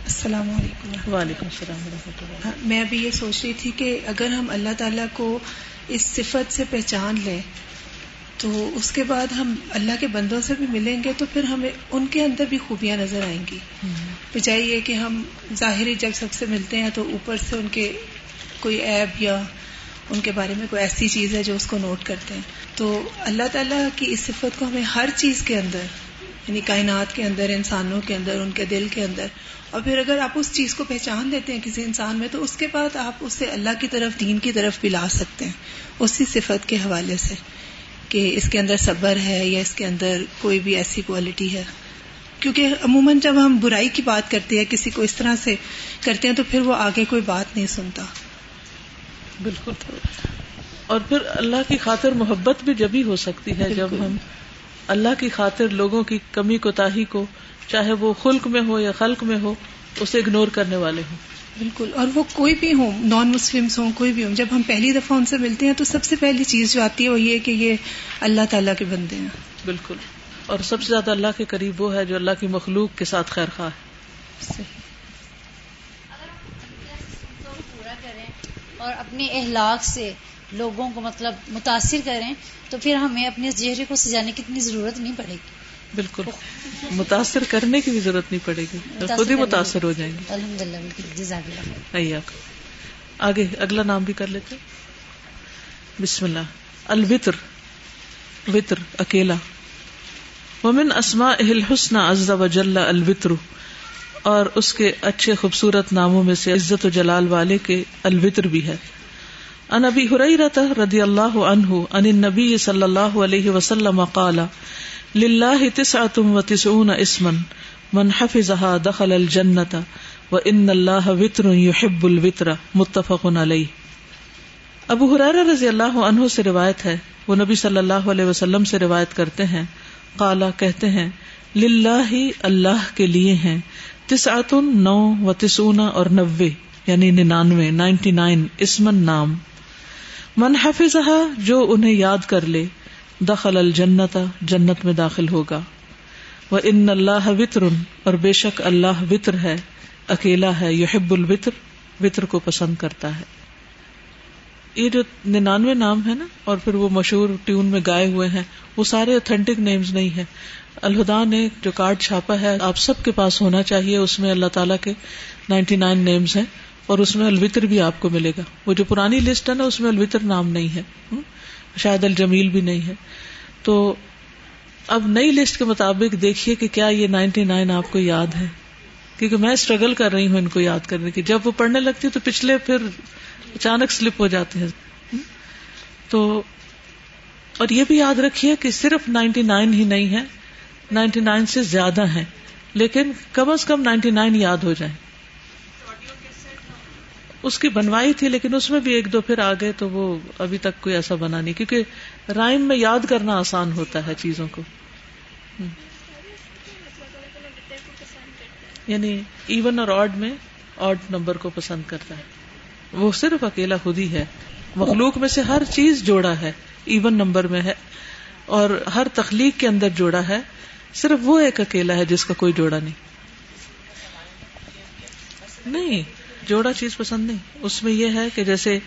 السلام علیکم۔ وعلیکم السلام ورحمۃ اللہ۔ ہاں، میں ابھی یہ سوچ رہی تھی کہ اگر ہم اللہ تعالیٰ کو اس صفت سے پہچان لیں تو اس کے بعد ہم اللہ کے بندوں سے بھی ملیں گے تو پھر ہمیں ان کے اندر بھی خوبیاں نظر آئیں گی۔ بجائے یہ کہ ہم ظاہری جب سب سے ملتے ہیں تو اوپر سے ان کے کوئی ایب یا ان کے بارے میں کوئی ایسی چیز ہے جو اس کو نوٹ کرتے ہیں۔ تو اللہ تعالیٰ کی اس صفت کو ہمیں ہر چیز کے اندر یعنی کائنات کے اندر انسانوں کے اندر ان کے دل کے اندر اور پھر اگر آپ اس چیز کو پہچان دیتے ہیں کسی انسان میں تو اس کے بعد آپ اسے اللہ کی طرف دین کی طرف بھی لا سکتے ہیں۔ اسی صفت کے حوالے سے۔ کہ اس کے اندر صبر ہے یا اس کے اندر کوئی بھی ایسی کوالٹی ہے۔ کیونکہ عموماً جب ہم برائی کی بات کرتے ہیں کسی کو اس طرح سے کرتے ہیں تو پھر وہ آگے کوئی بات نہیں سنتا۔ بالکل۔ اور پھر اللہ کی خاطر محبت بھی جبھی ہو سکتی ہے جب ہم اللہ کی خاطر لوگوں کی کمی کوتاہی کو چاہے وہ خلق میں ہو یا خلق میں ہو اسے اگنور کرنے والے ہوں۔ بالکل۔ اور وہ کوئی بھی ہوں نان مسلم ہوں کوئی بھی ہوں جب ہم پہلی دفعہ ان سے ملتے ہیں تو سب سے پہلی چیز جو آتی ہے وہ یہ کہ یہ اللہ تعالیٰ کے بندے ہیں۔ بالکل۔ اور سب سے زیادہ اللہ کے قریب وہ ہے جو اللہ کی مخلوق کے ساتھ خیر خواہ ہے۔ اور اپنے اخلاق سے لوگوں کو مطلب متاثر کریں تو پھر ہمیں اپنے چہرے کو سجانے کی اتنی ضرورت نہیں پڑے گی۔ بالکل۔ متاثر کرنے کی بھی ضرورت نہیں پڑے گی۔ خود ہی متاثر ہو جائیں گے۔ الحمد للہ آگے۔ اگلا نام بھی کر لیتے بسم اللہ۔ الوطر وطر اکیلا۔ ومن اسما اہل حسن عز و جل الوطر اور اس کے اچھے خوبصورت ناموں میں سے عزت و جلال والے کے الوطر بھی ہے۔ ان ابی حریرہ رضی اللہ عنہ ان النبی صلی اللہ علیہ وسلم قال للہ تسعتم و تسعون اسمن من حفظها دخل الجنت و ان اللہ وطر یحب الوطر متفق علیہ۔ ابو حرار رضی اللہ عنہ سے روایت ہے، وہ نبی صلی اللہ علیہ وسلم سے روایت کرتے ہیں، قالا کہتے ہیں، للہ اللہ کے لیے ہیں تسعت نو و تسعون اور نوے یعنی ننانوے، نائنٹی نائن اسمن نام۔ من حفظہ جو انہیں یاد کر لے دخل الجنت، جنت میں داخل ہوگا۔ وہ ان اللہ وطر اور بے شک اللہ وطر ہے، اکیلا ہے، یحب الوطر وطر کو پسند کرتا ہے۔ یہ جو ننانوے نام ہے نا، اور پھر وہ مشہور ٹیون میں گائے ہوئے ہیں، وہ سارے اوتھینٹک نیمز نہیں ہے الہدا نے جو کارڈ چھاپا ہے، آپ سب کے پاس ہونا چاہیے، اس میں اللہ تعالیٰ کے نائنٹی نائن نیمز ہیں، اور اس میں الوطر بھی آپ کو ملے گا۔ وہ جو پرانی لسٹ ہے نا، اس میں الوطر نام نہیں ہے۔ شاید الجمیل بھی نہیں ہے۔ تو اب نئی لسٹ کے مطابق دیکھیے کہ کیا یہ نائنٹی نائن آپ کو یاد ہے۔ کیونکہ میں اسٹرگل کر رہی ہوں ان کو یاد کرنے کی۔ جب وہ پڑھنے لگتی تو پچھلے پھر اچانک سلپ ہو جاتے ہیں۔ تو اور یہ بھی یاد رکھیے کہ صرف نائنٹی نائن ہی نہیں ہے، نائنٹی نائن سے زیادہ ہیں۔ لیکن کم از کم نائنٹی نائن یاد ہو جائیں۔ اس کی بنوائی تھی لیکن اس میں بھی ایک دو پھر آ گئے تو وہ ابھی تک کوئی ایسا بنا نہیں، کیونکہ رائم میں یاد کرنا آسان ہوتا ہے چیزوں کو۔ یعنی ایون اور آڈ میں آڈ نمبر کو پسند کرتا ہے۔ وہ صرف اکیلا خود ہی ہے۔ مخلوق میں سے ہر چیز جوڑا ہے۔ ایون نمبر میں ہے۔ اور ہر تخلیق کے اندر جوڑا ہے۔ صرف وہ ایک اکیلا ہے جس کا کوئی جوڑا نہیں۔ نہیں۔ جوڑا چیز پسند نہیں۔ اس میں یہ ہے کہ جیسے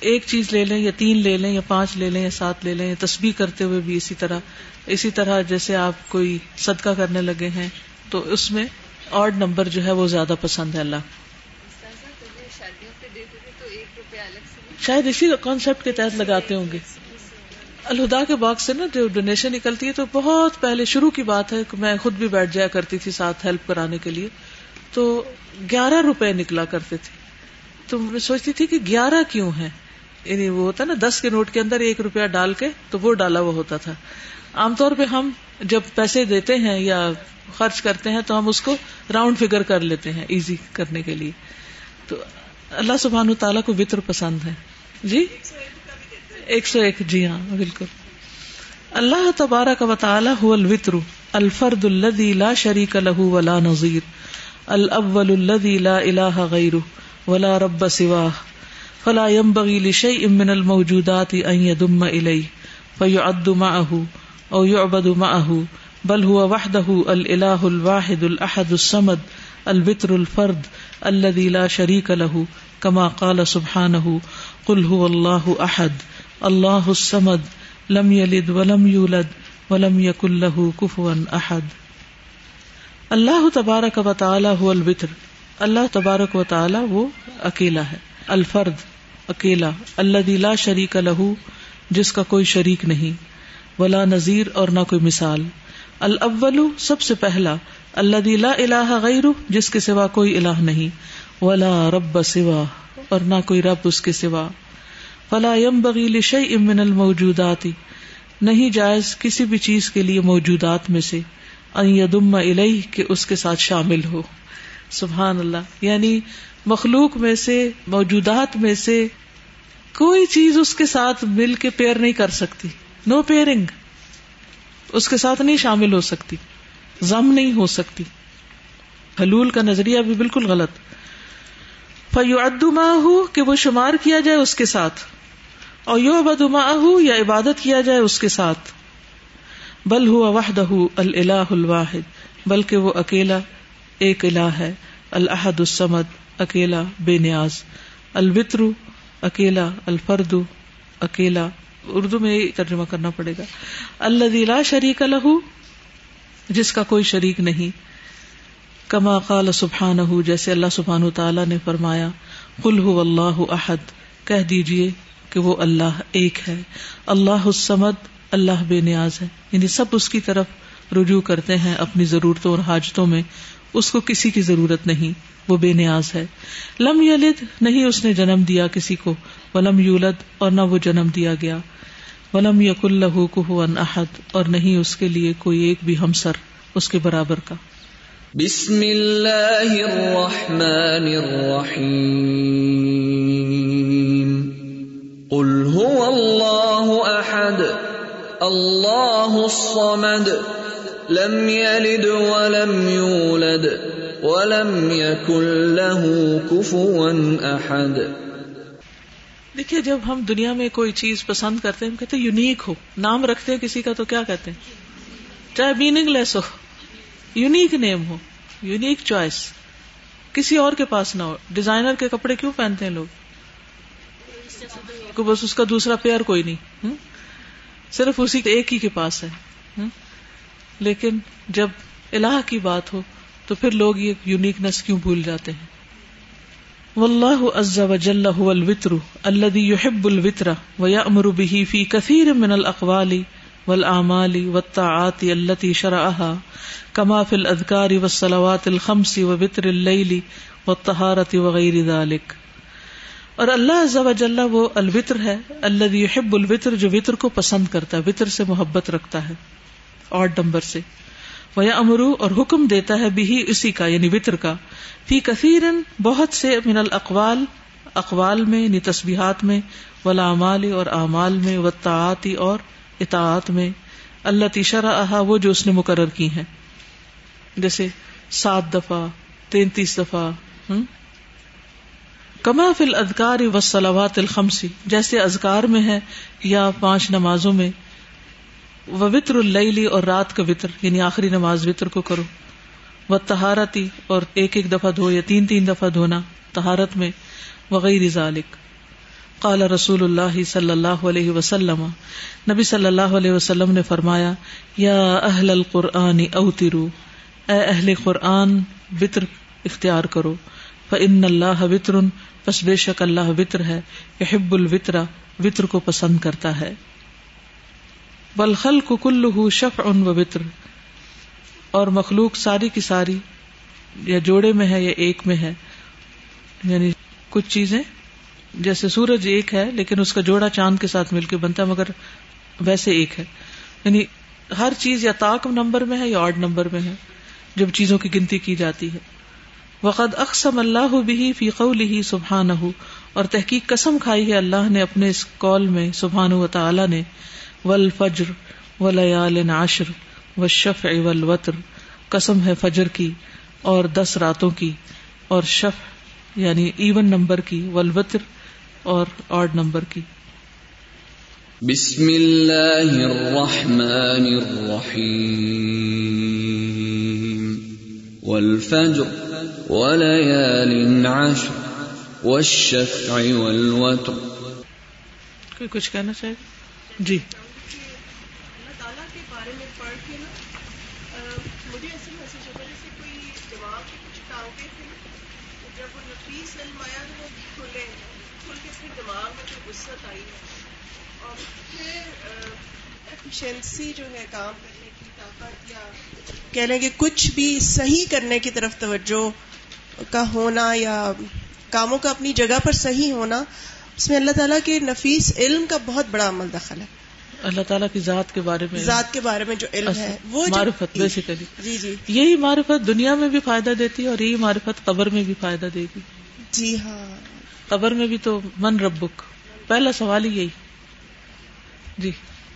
ایک چیز لے لیں یا تین لے لیں یا پانچ لے لیں یا سات لے لیں یا تسبیح کرتے ہوئے بھی اسی طرح اسی طرح جیسے آپ کوئی صدقہ کرنے لگے ہیں، تو اس میں آڈ نمبر جو ہے وہ زیادہ پسند ہے۔ اللہ۔ شاید اسی کانسیپٹ کے تحت لگاتے ہوں گے۔ الہدا کے باغ سے نا جو ڈونیشن نکلتی ہے، تو بہت پہلے شروع کی بات ہے کہ میں خود بھی بیٹھ جایا کرتی تھی ساتھ ہیلپ کرانے کے لیے۔ تو گیارہ روپے نکلا کرتے تھے۔ تو میں سوچتی تھی کہ گیارہ کیوں ہے یعنی وہ ہوتا نا، دس کے نوٹ کے اندر ایک روپیہ ڈال کے تو وہ ڈالا ہوا ہوتا تھا۔ عام طور پہ ہم جب پیسے دیتے ہیں یا خرچ کرتے ہیں تو ہم اس کو راؤنڈ فگر کر لیتے ہیں ایزی کرنے کے لیے۔ تو اللہ سبحان تعالیٰ کو وطر پسند ہے۔ جی؟ ایک سو ایک جی ہاں بالکل۔ اللہ تبارک و تعالی هو الوتر الفرد الذي لا شريك له ولا نظير الاول الذي لا اله غيره ولا رب سواه. فلا ينبغي لشيء من الموجودات ان يدم اليه فيعد معه او يعبد معه، بل هو وحده الاله الواحد الاحد الصمد الوتر الفرد الذي لا شريك له، كما قال سبحانه قل هو الله احد اللہ السمد لم یلد ولم یولد ولم یکن له کفوا احد اللہ تبارک و تعالی هو الوتر. اللہ تبارک و تعالی وہ اکیلا ہے. الفرد، اکیلا. الذي لا شریک له، جس کا کوئی شریک نہیں. ولا نذیر اور نہ کوئی مثال. الاول، سب سے پہلا. الذي لا الہ غیرہ، جس کے سوا کوئی الہ نہیں. ولا رب سوا، اور نہ کوئی رب اس کے سوا. فلا یم بغیل شعی امن الموجودات. نہیں جائز کسی بھی چیز کے لیے موجودات میں سے. ادم الہ کے اس کے ساتھ شامل ہو۔ سبحان اللہ۔ یعنی مخلوق میں سے، موجودات میں سے کوئی چیز اس کے ساتھ مل کے پیئر نہیں کر سکتی۔ نو پیئرنگ اس کے ساتھ نہیں شامل ہو سکتی۔ زم نہیں ہو سکتی۔ حلول کا نظریہ بھی بالکل غلط۔ فیو ادما ہو کہ وہ شمار کیا جائے اس کے ساتھ۔ اور یو بدما یا عبادت کیا جائے اس کے ساتھ۔ بل ہوا وحدہ اللہ الواحد، بلکہ وہ اکیلا ایک الہ ہے الحد السمد اکیلا بے نیاز البتر اکیلا الفرد، اکیلا، اردو میں ترجمہ کرنا پڑے گا۔ اللہ شریک الح جس کا کوئی شریک نہیں۔ کما قال سبحان جیسے اللہ سبحان تعالیٰ نے فرمایا کل ہو اللہ احد، کہہ دیجیے کہ وہ اللہ ایک ہے۔ اللہ السمد اللہ بے نیاز ہے۔ یعنی سب اس کی طرف رجوع کرتے ہیں اپنی ضرورتوں اور حاجتوں میں۔ اس کو کسی کی ضرورت نہیں۔ وہ بے نیاز ہے۔ لم یلد، نہیں اس نے جنم دیا کسی کو۔ ولم یولد اور نہ وہ جنم دیا گیا۔ ولم یق اللہ کو احد اور نہیں اس کے لیے کوئی ایک بھی ہمسر اس کے برابر کا۔ بسم اللہ الرحمن الرحیم۔ قل هو الله احد۔ الله الصمد لم يلد ولم يولد ولم يكن له كفوا احد دیکھیے، جب ہم دنیا میں کوئی چیز پسند کرتے ہیں، ہم کہتے ہیں یونیک ہو، نام رکھتے ہیں کسی کا تو کیا کہتے ہیں؟ چاہے میننگ لیس ہو، یونیک نیم ہو، یونیک چوائس۔ کسی اور کے پاس نہ ہو۔ ڈیزائنر کے کپڑے کیوں پہنتے ہیں لوگ؟ بس اس کا دوسرا پیئر کوئی نہیں۔ صرف اسی ایک ہی کے پاس ہے لیکن جب الہ کی بات ہو تو پھر لوگ یہ یونیکنیس کیوں بھول جاتے ہیں؟ واللہ عز وجل هو الوتر الذي يحب الوتر ويأمر به في كثير من الاقوال والاعمال والطاعات التي شرعها كما في الاذكار والصلوات الخمس ووتر الليل والطهارة وغير ذلك اور اللہ عز و جل وہ الوطر ہے اللہ یحب الوطر جو وطر کو پسند کرتا ہے، وطر سے محبت رکھتا ہے، اور نمبر سے۔ وہ امرو اور حکم دیتا ہے بھی اسی کا یعنی وطر کا۔ فی کثیر بہت سے من الاقوال، اقوال میں یعنی تسبیحات میں ولاعمال اور اعمال میں و تعاتی اور اطاعت میں۔ اللہ تیشرا وہ جو اس نے مقرر کی ہیں۔ جیسے سات دفعہ، تینتیس دفعہ کما فل ادکار و سلاوات الخمسی جیسے ازکار میں ہے یا پانچ نمازوں میں وہ وطر اللی اور رات کا وطر یعنی آخری نماز وطر کو کرو وہ تہارتی اور ایک ایک دفعہ دھو یا تین تین دفعہ دھونا تہارت میں وغیرہ ذالک۔ قال رسول اللہ صلی اللہ علیہ وسلم، نبی صلی اللہ علیہ وسلم نے فرمایا، یا اہل القرآن اوترو، اے اہل قرآن وطر اختیار کرو فن اللہ وطر بس بے شک اللہ وطر ہے، یحب الوطرا وطر کو پسند کرتا ہے۔ بلخل کل شف ان و بطر اور مخلوق ساری کی ساری یا جوڑے میں ہے یا ایک میں ہے۔ یعنی کچھ چیزیں، جیسے سورج ایک ہے، لیکن اس کا جوڑا چاند کے ساتھ مل کے بنتا ہے، مگر ویسے ایک ہے۔ یعنی ہر چیز یا تاک نمبر میں ہے یا آڈ نمبر میں ہے، جب چیزوں کی گنتی کی جاتی ہے۔ وقد اقسم اللہ بھی فی قوله سبحانہ اور تحقیق قسم کھائی ہے اللہ نے اپنے اس قول میں، سبحانہ و تعالی نے۔ والفجر ولیال عشر والشفع والوتر۔ قسم ہے فجر کی اور دس راتوں کی۔ اور شف یعنی ایون نمبر کی، والوتر اور آڈ نمبر کی۔ بسم اللہ الرحمن الرحیم۔ والفجر وليال عشر والشفع والوتر. کوئی کچھ کہنا چاہے جی. جو ہے کام کرنے کہہ لیں کہ کچھ بھی صحیح کرنے کی طرف توجہ کا ہونا یا کاموں کا اپنی جگہ پر صحیح ہونا اس میں اللہ تعالیٰ کے نفیس علم کا بہت بڑا عمل دخل ہے۔ اللہ تعالیٰ کی ذات کے بارے میں ذات کے بارے میں جو علم ہے وہ معرفت بیسیکلی جی جی۔ یہی معرفت دنیا میں بھی فائدہ دیتی ہے اور یہی معرفت قبر میں بھی فائدہ دے گی۔ جی ہاں۔ قبر میں بھی تو من ربک۔ پہلا سوال ہی یہی۔ جی۔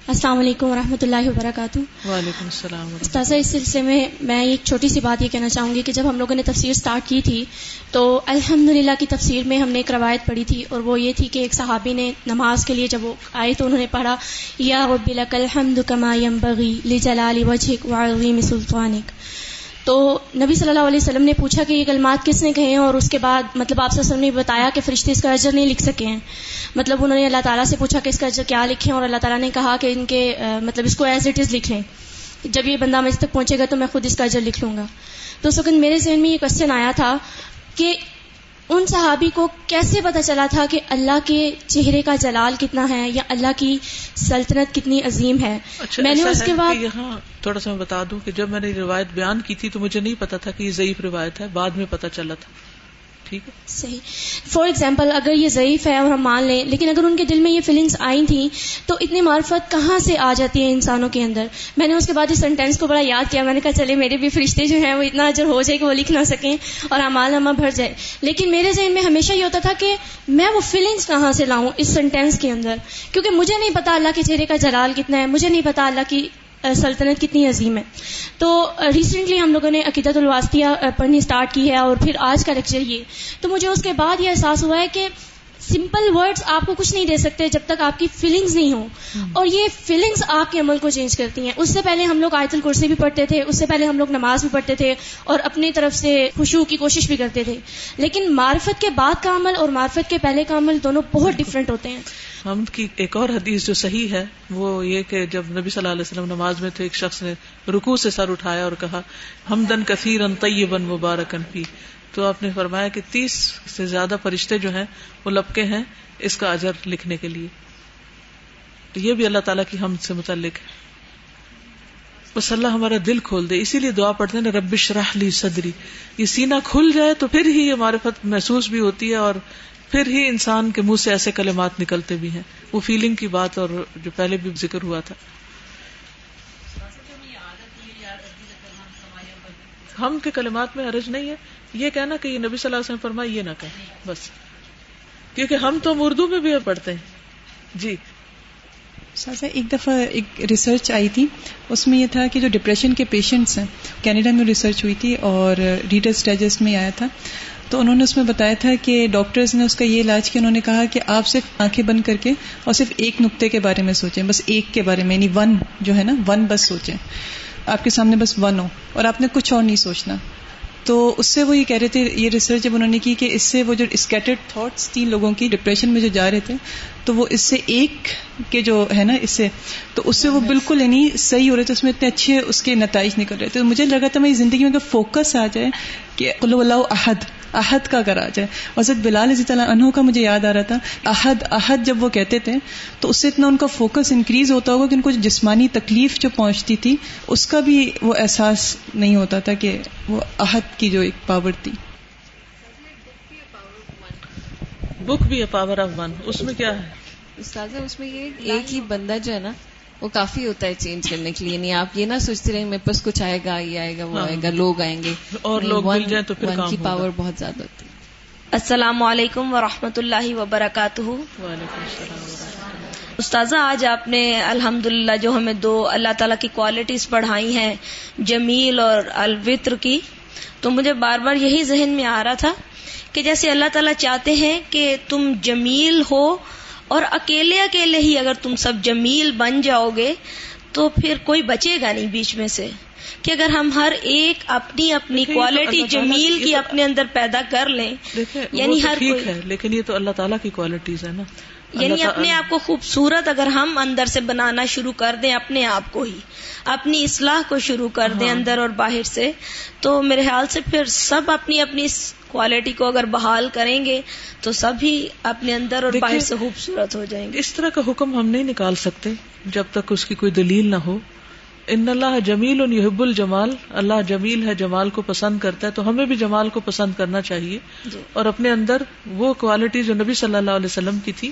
السلام علیکم ورحمۃ اللہ وبرکاتہ۔ وعلیکم السلام استاذہ اس سلسلے میں میں ایک چھوٹی سی بات یہ کہنا چاہوں گی کہ جب ہم لوگوں نے تفسیر سٹارٹ کی تھی تو الحمد کی تفسیر میں ہم نے ایک روایت پڑھی تھی اور وہ یہ تھی کہ ایک صحابی نے نماز کے لیے جب وہ آئے تو انہوں نے پڑھا یا رب الحمد کما یم بغی لی جلال وجہک وعظیم سلطانک۔ تو نبی صلی اللہ علیہ وسلم نے پوچھا کہ یہ کلمات کس نے کہے ہیں اور اس کے بعد مطلب آپ وسلم نے بتایا کہ فرشتے اس کا اجر نہیں لکھ سکے ہیں۔ مطلب انہوں نے اللہ تعالیٰ سے پوچھا کہ اس کا اجر کیا لکھیں اور اللہ تعالیٰ نے کہا کہ ان کے مطلب اس کو ایز اٹ از لکھ لیں جب یہ بندہ مجھ تک پہنچے گا تو میں خود اس کا اجر لکھ لوں گا۔ تو اس وقت میرے ذہن میں یہ کوشچن آیا تھا کہ ان صحابی کو کیسے پتا چلا تھا کہ اللہ کے چہرے کا جلال کتنا ہے یا اللہ کی سلطنت کتنی عظیم ہے؟ اچھا میں نے اس کے بعد یہاں تھوڑا سا میں بتا دوں کہ جب میں نے روایت بیان کی تھی تو مجھے نہیں پتا تھا کہ یہ ضعیف روایت ہے بعد میں پتا چلا تھا۔ ٹھیک ہے؟ صحیح. فار ایگزامپل اگر یہ ضعیف ہے اور ہم مان لیں، لیکن اگر ان کے دل میں یہ فیلنگس آئی تھیں، تو اتنی معرفت کہاں سے آ جاتی ہے انسانوں کے اندر؟ میں نے اس کے بعد اس سینٹینس کو بڑا یاد کیا، میں نے کہا، چلے، میرے بھی فرشتے جو ہیں، وہ اتنا اجر ہو جائے کہ وہ لکھ نہ سکیں اور امال نامہ بھر جائے۔ لیکن میرے ذہن میں ہمیشہ یہ ہوتا تھا کہ میں وہ فیلنگس کہاں سے لاؤں اس سینٹینس کے اندر؟ کیونکہ مجھے نہیں پتا اللہ کے چہرے کا جلال کتنا ہے، مجھے نہیں پتا اللہ کی سلطنت کتنی عظیم ہے۔ تو ریسنٹلی ہم لوگوں نے عقیدت الواسطیہ پڑھنی اسٹارٹ کی ہے اور پھر آج کا لیکچر یہ۔ تو مجھے اس کے بعد یہ احساس ہوا ہے کہ سمپل ورڈز آپ کو کچھ نہیں دے سکتے جب تک آپ کی فیلنگز نہیں ہوں۔ اور یہ فیلنگز آپ کے عمل کو چینج کرتی ہیں۔ اس سے پہلے ہم لوگ آیت الکرسی بھی پڑھتے تھے، اس سے پہلے ہم لوگ نماز بھی پڑھتے تھے اور اپنی طرف سے خوشبو کی کوشش بھی کرتے تھے۔ لیکن معرفت کے بعد کا عمل اور معرفت کے پہلے کا عمل دونوں بہت ڈفرینٹ ہوتے ہیں۔ ہم کی ایک اور حدیث جو صحیح ہے، وہ یہ کہ جب نبی صلی اللہ علیہ وسلم نماز میں تھے، ایک شخص نے رکو سے سر اٹھایا اور کہا، ہمدن کثیر ان طیبن مبارکن پی تو آپ نے فرمایا کہ تیس سے زیادہ فرشتے جو ہیں وہ لپکے ہیں اس کا اجر لکھنے کے لیے۔ تو یہ بھی اللہ تعالیٰ کی ہم سے متعلق ہے۔ بس اللہ ہمارا دل کھول دے۔ اسی لیے دعا پڑھتے ہیں ربش لی صدری۔ یہ سینہ کھل جائے تو پھر ہی یہ معرفت محسوس بھی ہوتی ہے اور پھر ہی انسان کے منہ سے ایسے کلمات نکلتے بھی ہیں۔ وہ فیلنگ کی بات اور جو پہلے بھی ذکر ہوا تھا۔ ہم کے کلمات میں حرج نہیں ہے۔ یہ کہنا کہ یہ نبی صلی اللہ علیہ وسلم فرمائے یہ نہ کہ بس۔ کیونکہ ہم تو اردو میں بھی پڑھتے ہیں۔ جی۔ سازا، ایک دفعہ ایک ریسرچ آئی تھی۔ اس میں یہ تھا کہ جو ڈپریشن کے پیشنٹس ہیں، کینیڈا میں ریسرچ ہوئی تھی اور ریڈرس ڈائجسٹ میں آیا تھا۔ تو انہوں نے اس میں بتایا تھا کہ ڈاکٹرز نے اس کا یہ علاج کیا انہوں نے کہا کہ آپ صرف آنکھیں بند کر کے اور صرف ایک نقطے کے بارے میں سوچیں، بس ایک کے بارے میں یعنی ون جو ہے نا ون بس سوچیں۔ آپ کے سامنے بس ون ہو اور آپ نے کچھ اور نہیں سوچنا۔ تو اس سے وہ یہ کہہ رہے تھے یہ ریسرچ جب انہوں نے کی کہ اس سے وہ جو اسکیٹرڈ تھاٹس تھی لوگوں کی ڈپریشن میں جو جا رہے تھے تو وہ اس سے ایک کے جو ہے نا اس سے تو اس سے وہ بالکل یعنی صحیح ہو رہے تھے اس میں اتنے اچھے اس کے نتائج نکل رہے تھے۔ مجھے لگا تھا میری زندگی میں اگر فوکس آ جائے کہ اللہ احد احد کا کرا جائے۔ حضرت بلال عزیز اللہ عنہ کا مجھے یاد آ رہا تھا احد احد جب وہ کہتے تھے تو اس سے اتنا ان کا فوکس انکریز ہوتا ہوگا کہ ان کو جسمانی تکلیف جو پہنچتی تھی اس کا بھی وہ احساس نہیں ہوتا تھا کہ وہ احد کی جو ایک پاور تھی۔ بک بھی ہے پاور آف ون اس میں کیا ہے؟ استاذہ اس میں یہ ایک ہی بندہ جو ہے نا وہ کافی ہوتا ہے چینج کرنے کے لیے۔ یعنی آپ یہ نہ سوچتے رہے میرے پاس کچھ آئے گا یہ آئے گا وہ ہاں۔ آئے گا لوگ آئیں گے۔ اور لوگ مل جائیں تو پھر کام کی۔ پاور بہت زیادہ ہوتی ہے۔ السلام علیکم ورحمۃ اللہ وبرکاتہ۔ وعلیکم السلام استاذہ آج آپ نے الحمد جو ہمیں دو اللہ تعالیٰ کی کوالٹیز پڑھائی ہیں جمیل اور الوطر کی۔ تو مجھے بار بار یہی ذہن میں آ رہا تھا کہ جیسے اللہ تعالیٰ چاہتے ہیں کہ تم جمیل ہو اور اکیلے اکیلے ہی اگر تم سب جمیل بن جاؤ گے تو پھر کوئی بچے گا نہیں بیچ میں سے؟ کہ اگر ہم ہر ایک اپنی اپنی کوالٹی جمیل کی- اپنے اندر پیدا کر لیں یعنی ہر ہے لیکن یہ تو اللہ تعالیٰ کی کوالٹیز ہے نا۔ یعنی اپنے آپ کو خوبصورت اگر ہم اندر سے بنانا شروع کر دیں اپنے آپ کو ہی اپنی اصلاح کو شروع کر دیں ہاں۔ اندر اور باہر سے تو میرے خیال سے پھر سب اپنی اپنی کوالٹی کو اگر بحال کریں گے تو سب ہی اپنے اندر اور باہر سے خوبصورت ہو جائیں گے اس طرح کا حکم ہم نہیں نکال سکتے جب تک اس کی کوئی دلیل نہ ہو ان اللہ جمیل یحب الجمال اللہ جمیل ہے جمال کو پسند کرتا ہے تو ہمیں بھی جمال کو پسند کرنا چاہیے جی۔ اور اپنے اندر وہ کوالٹی جو نبی صلی اللہ علیہ وسلم کی تھی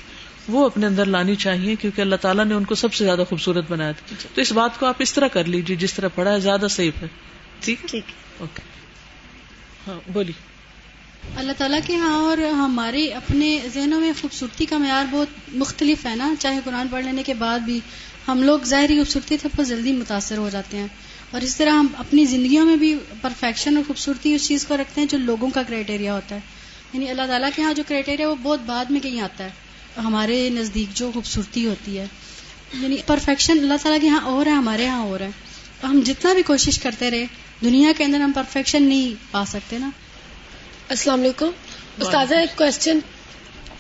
وہ اپنے اندر لانی چاہیے کیونکہ اللہ تعالیٰ نے ان کو سب سے زیادہ خوبصورت بنایا تھا۔ جی۔ تو اس بات کو آپ اس طرح کر لیجیے جس طرح پڑھا ہے زیادہ سیف ہے۔ ٹھیک ٹھیک اوکے ہاں بولی اللہ تعالیٰ کے ہاں اور ہمارے اپنے ذہنوں میں خوبصورتی کا معیار بہت مختلف ہے نا۔ چاہے قرآن پڑھ لینے کے بعد بھی ہم لوگ ظاہری خوبصورتی سے بہت جلدی متاثر ہو جاتے ہیں۔ اور اس طرح ہم اپنی زندگیوں میں بھی پرفیکشن اور خوبصورتی اس چیز کو رکھتے ہیں جو لوگوں کا کرائٹیریا ہوتا ہے۔ یعنی اللہ تعالیٰ کے ہاں جو کرائٹیریا وہ بہت بعد میں کہیں آتا ہے۔ ہمارے نزدیک جو خوبصورتی ہوتی ہے یعنی پرفیکشن اللہ تعالیٰ کے ہاں اور ہے ہمارے ہاں اور ہے۔ ہم جتنا بھی کوشش کرتے رہے دنیا کے اندر ہم پرفیکشن نہیں پا سکتے نا۔ السلام علیکم۔ استاذہ ایک کوشچن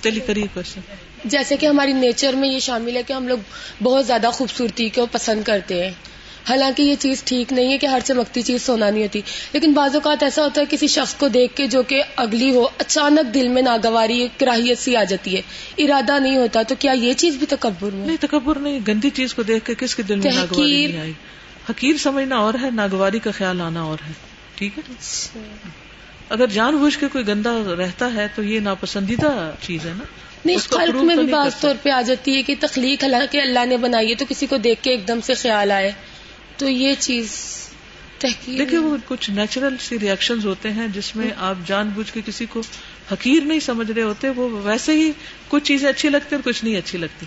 چلیے کریے کوشچن جیسے کہ ہماری نیچر میں یہ شامل ہے کہ ہم لوگ بہت زیادہ خوبصورتی کو پسند کرتے ہیں۔ حالانکہ یہ چیز ٹھیک نہیں ہے کہ ہر چمکتی چیز سونا نہیں ہوتی۔ لیکن بعض اوقات ایسا ہوتا ہے کسی شخص کو دیکھ کے جو کہ اگلی ہو اچانک دل میں ناگواری کراہیت سی آ جاتی ہے۔ ارادہ نہیں ہوتا تو کیا یہ چیز بھی تکبر میں نہیں تکبر نہیں۔ گندی چیز کو دیکھ کے کس کے دل میں ناگواری نہیں آئی؟ حقیر سمجھنا اور ہے ناگواری کا خیال آنا اور ہے۔ ٹھیک ہے؟ اگر جان بوجھ کے کوئی گندا رہتا ہے تو یہ ناپسندیدہ چیز ہے نا۔ نہیں خلق میں بھی بعض طور پہ آ جاتی ہے کہ تخلیق حالانکہ اللہ نے بنائی ہے تو کسی کو دیکھ کے ایک دم سے خیال آئے۔ تو یہ چیز دیکھیں وہ کچھ نیچرل سی ریئیکشن ہوتے ہیں جس میں آپ جان بوجھ کے کسی کو حقیر نہیں سمجھ رہے ہوتے وہ ویسے ہی کچھ چیزیں اچھی لگتی اور کچھ نہیں اچھی لگتی۔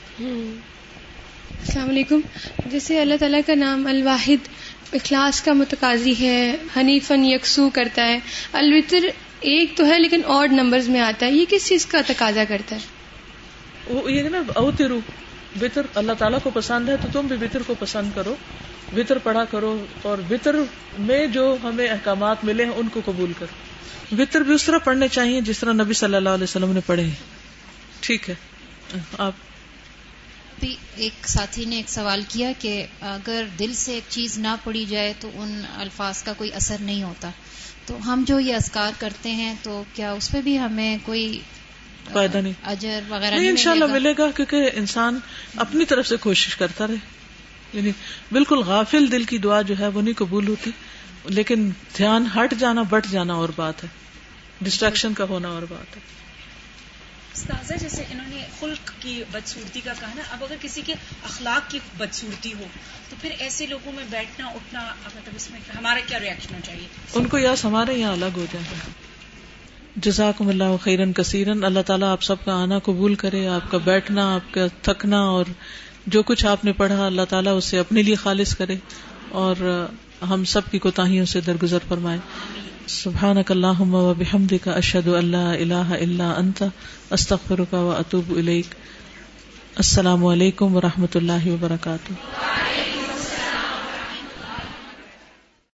السلام علیکم۔ جیسے اللہ تعالیٰ کا نام الواحد اخلاص کا متقاضی ہے حنیفن یکسو کرتا ہے۔ الوطر ایک تو ہے لیکن اور نمبرز میں آتا ہے۔ یہ کس چیز کا تقاضا کرتا ہے؟ وہ یہ نا اوترو۔ بطر اللہ تعالیٰ کو پسند ہے تو تم بھی بطر کو پسند کرو۔ بطر پڑھا کرو اور بطر میں جو ہمیں احکامات ملے ہیں ان کو قبول کرو۔ بطر بھی اس طرح پڑھنے چاہیے جس طرح نبی صلی اللہ علیہ وسلم نے پڑھے۔ ٹھیک ہے۔ آپ۔ بھی ایک ساتھی نے ایک سوال کیا کہ اگر دل سے ایک چیز نہ پڑی جائے تو ان الفاظ کا کوئی اثر نہیں ہوتا۔ تو ہم جو یہ اذکار کرتے ہیں تو کیا اس پہ بھی ہمیں کوئی فائدہ نہیں۔ اجر وغیرہ نہیں نہیں انشاءاللہ ملے ملے گا کیونکہ انسان اپنی طرف سے کوشش کرتا رہے۔ یعنی بالکل غافل دل کی دعا جو ہے وہ نہیں قبول ہوتی لیکن دھیان ہٹ جانا بٹ جانا اور بات ہے۔ ڈسٹریکشن کا ہونا اور بات ہے۔ استاذہ جیسے انہوں نے خلق کی بدصورتی کا کہا نا اب اگر کسی کے اخلاق کی بدصورتی ہو تو پھر ایسے لوگوں میں بیٹھنا اٹھنا مطلب اس میں ہمارا کیا ریئیکشن ہونا چاہیے؟ ان کو یس ہمارے یہاں الگ ہو جائے جزاکم اللہ خیرن کثیرن۔ اللہ تعالیٰ آپ سب کا آنا قبول کرے، آپ کا بیٹھنا، آپ کا تھکنا اور جو کچھ آپ نے پڑھا، اللہ تعالیٰ اسے اپنے لیے خالص کرے اور ہم سب کی کوتاہیوں سے درگزر فرمائے۔ سبحانک اللہم و بحمدک، اشہد اللہ الہ الا انت، استغفرک و اتوب الیک۔ السلام علیکم و رحمۃ اللہ وبرکاتہ۔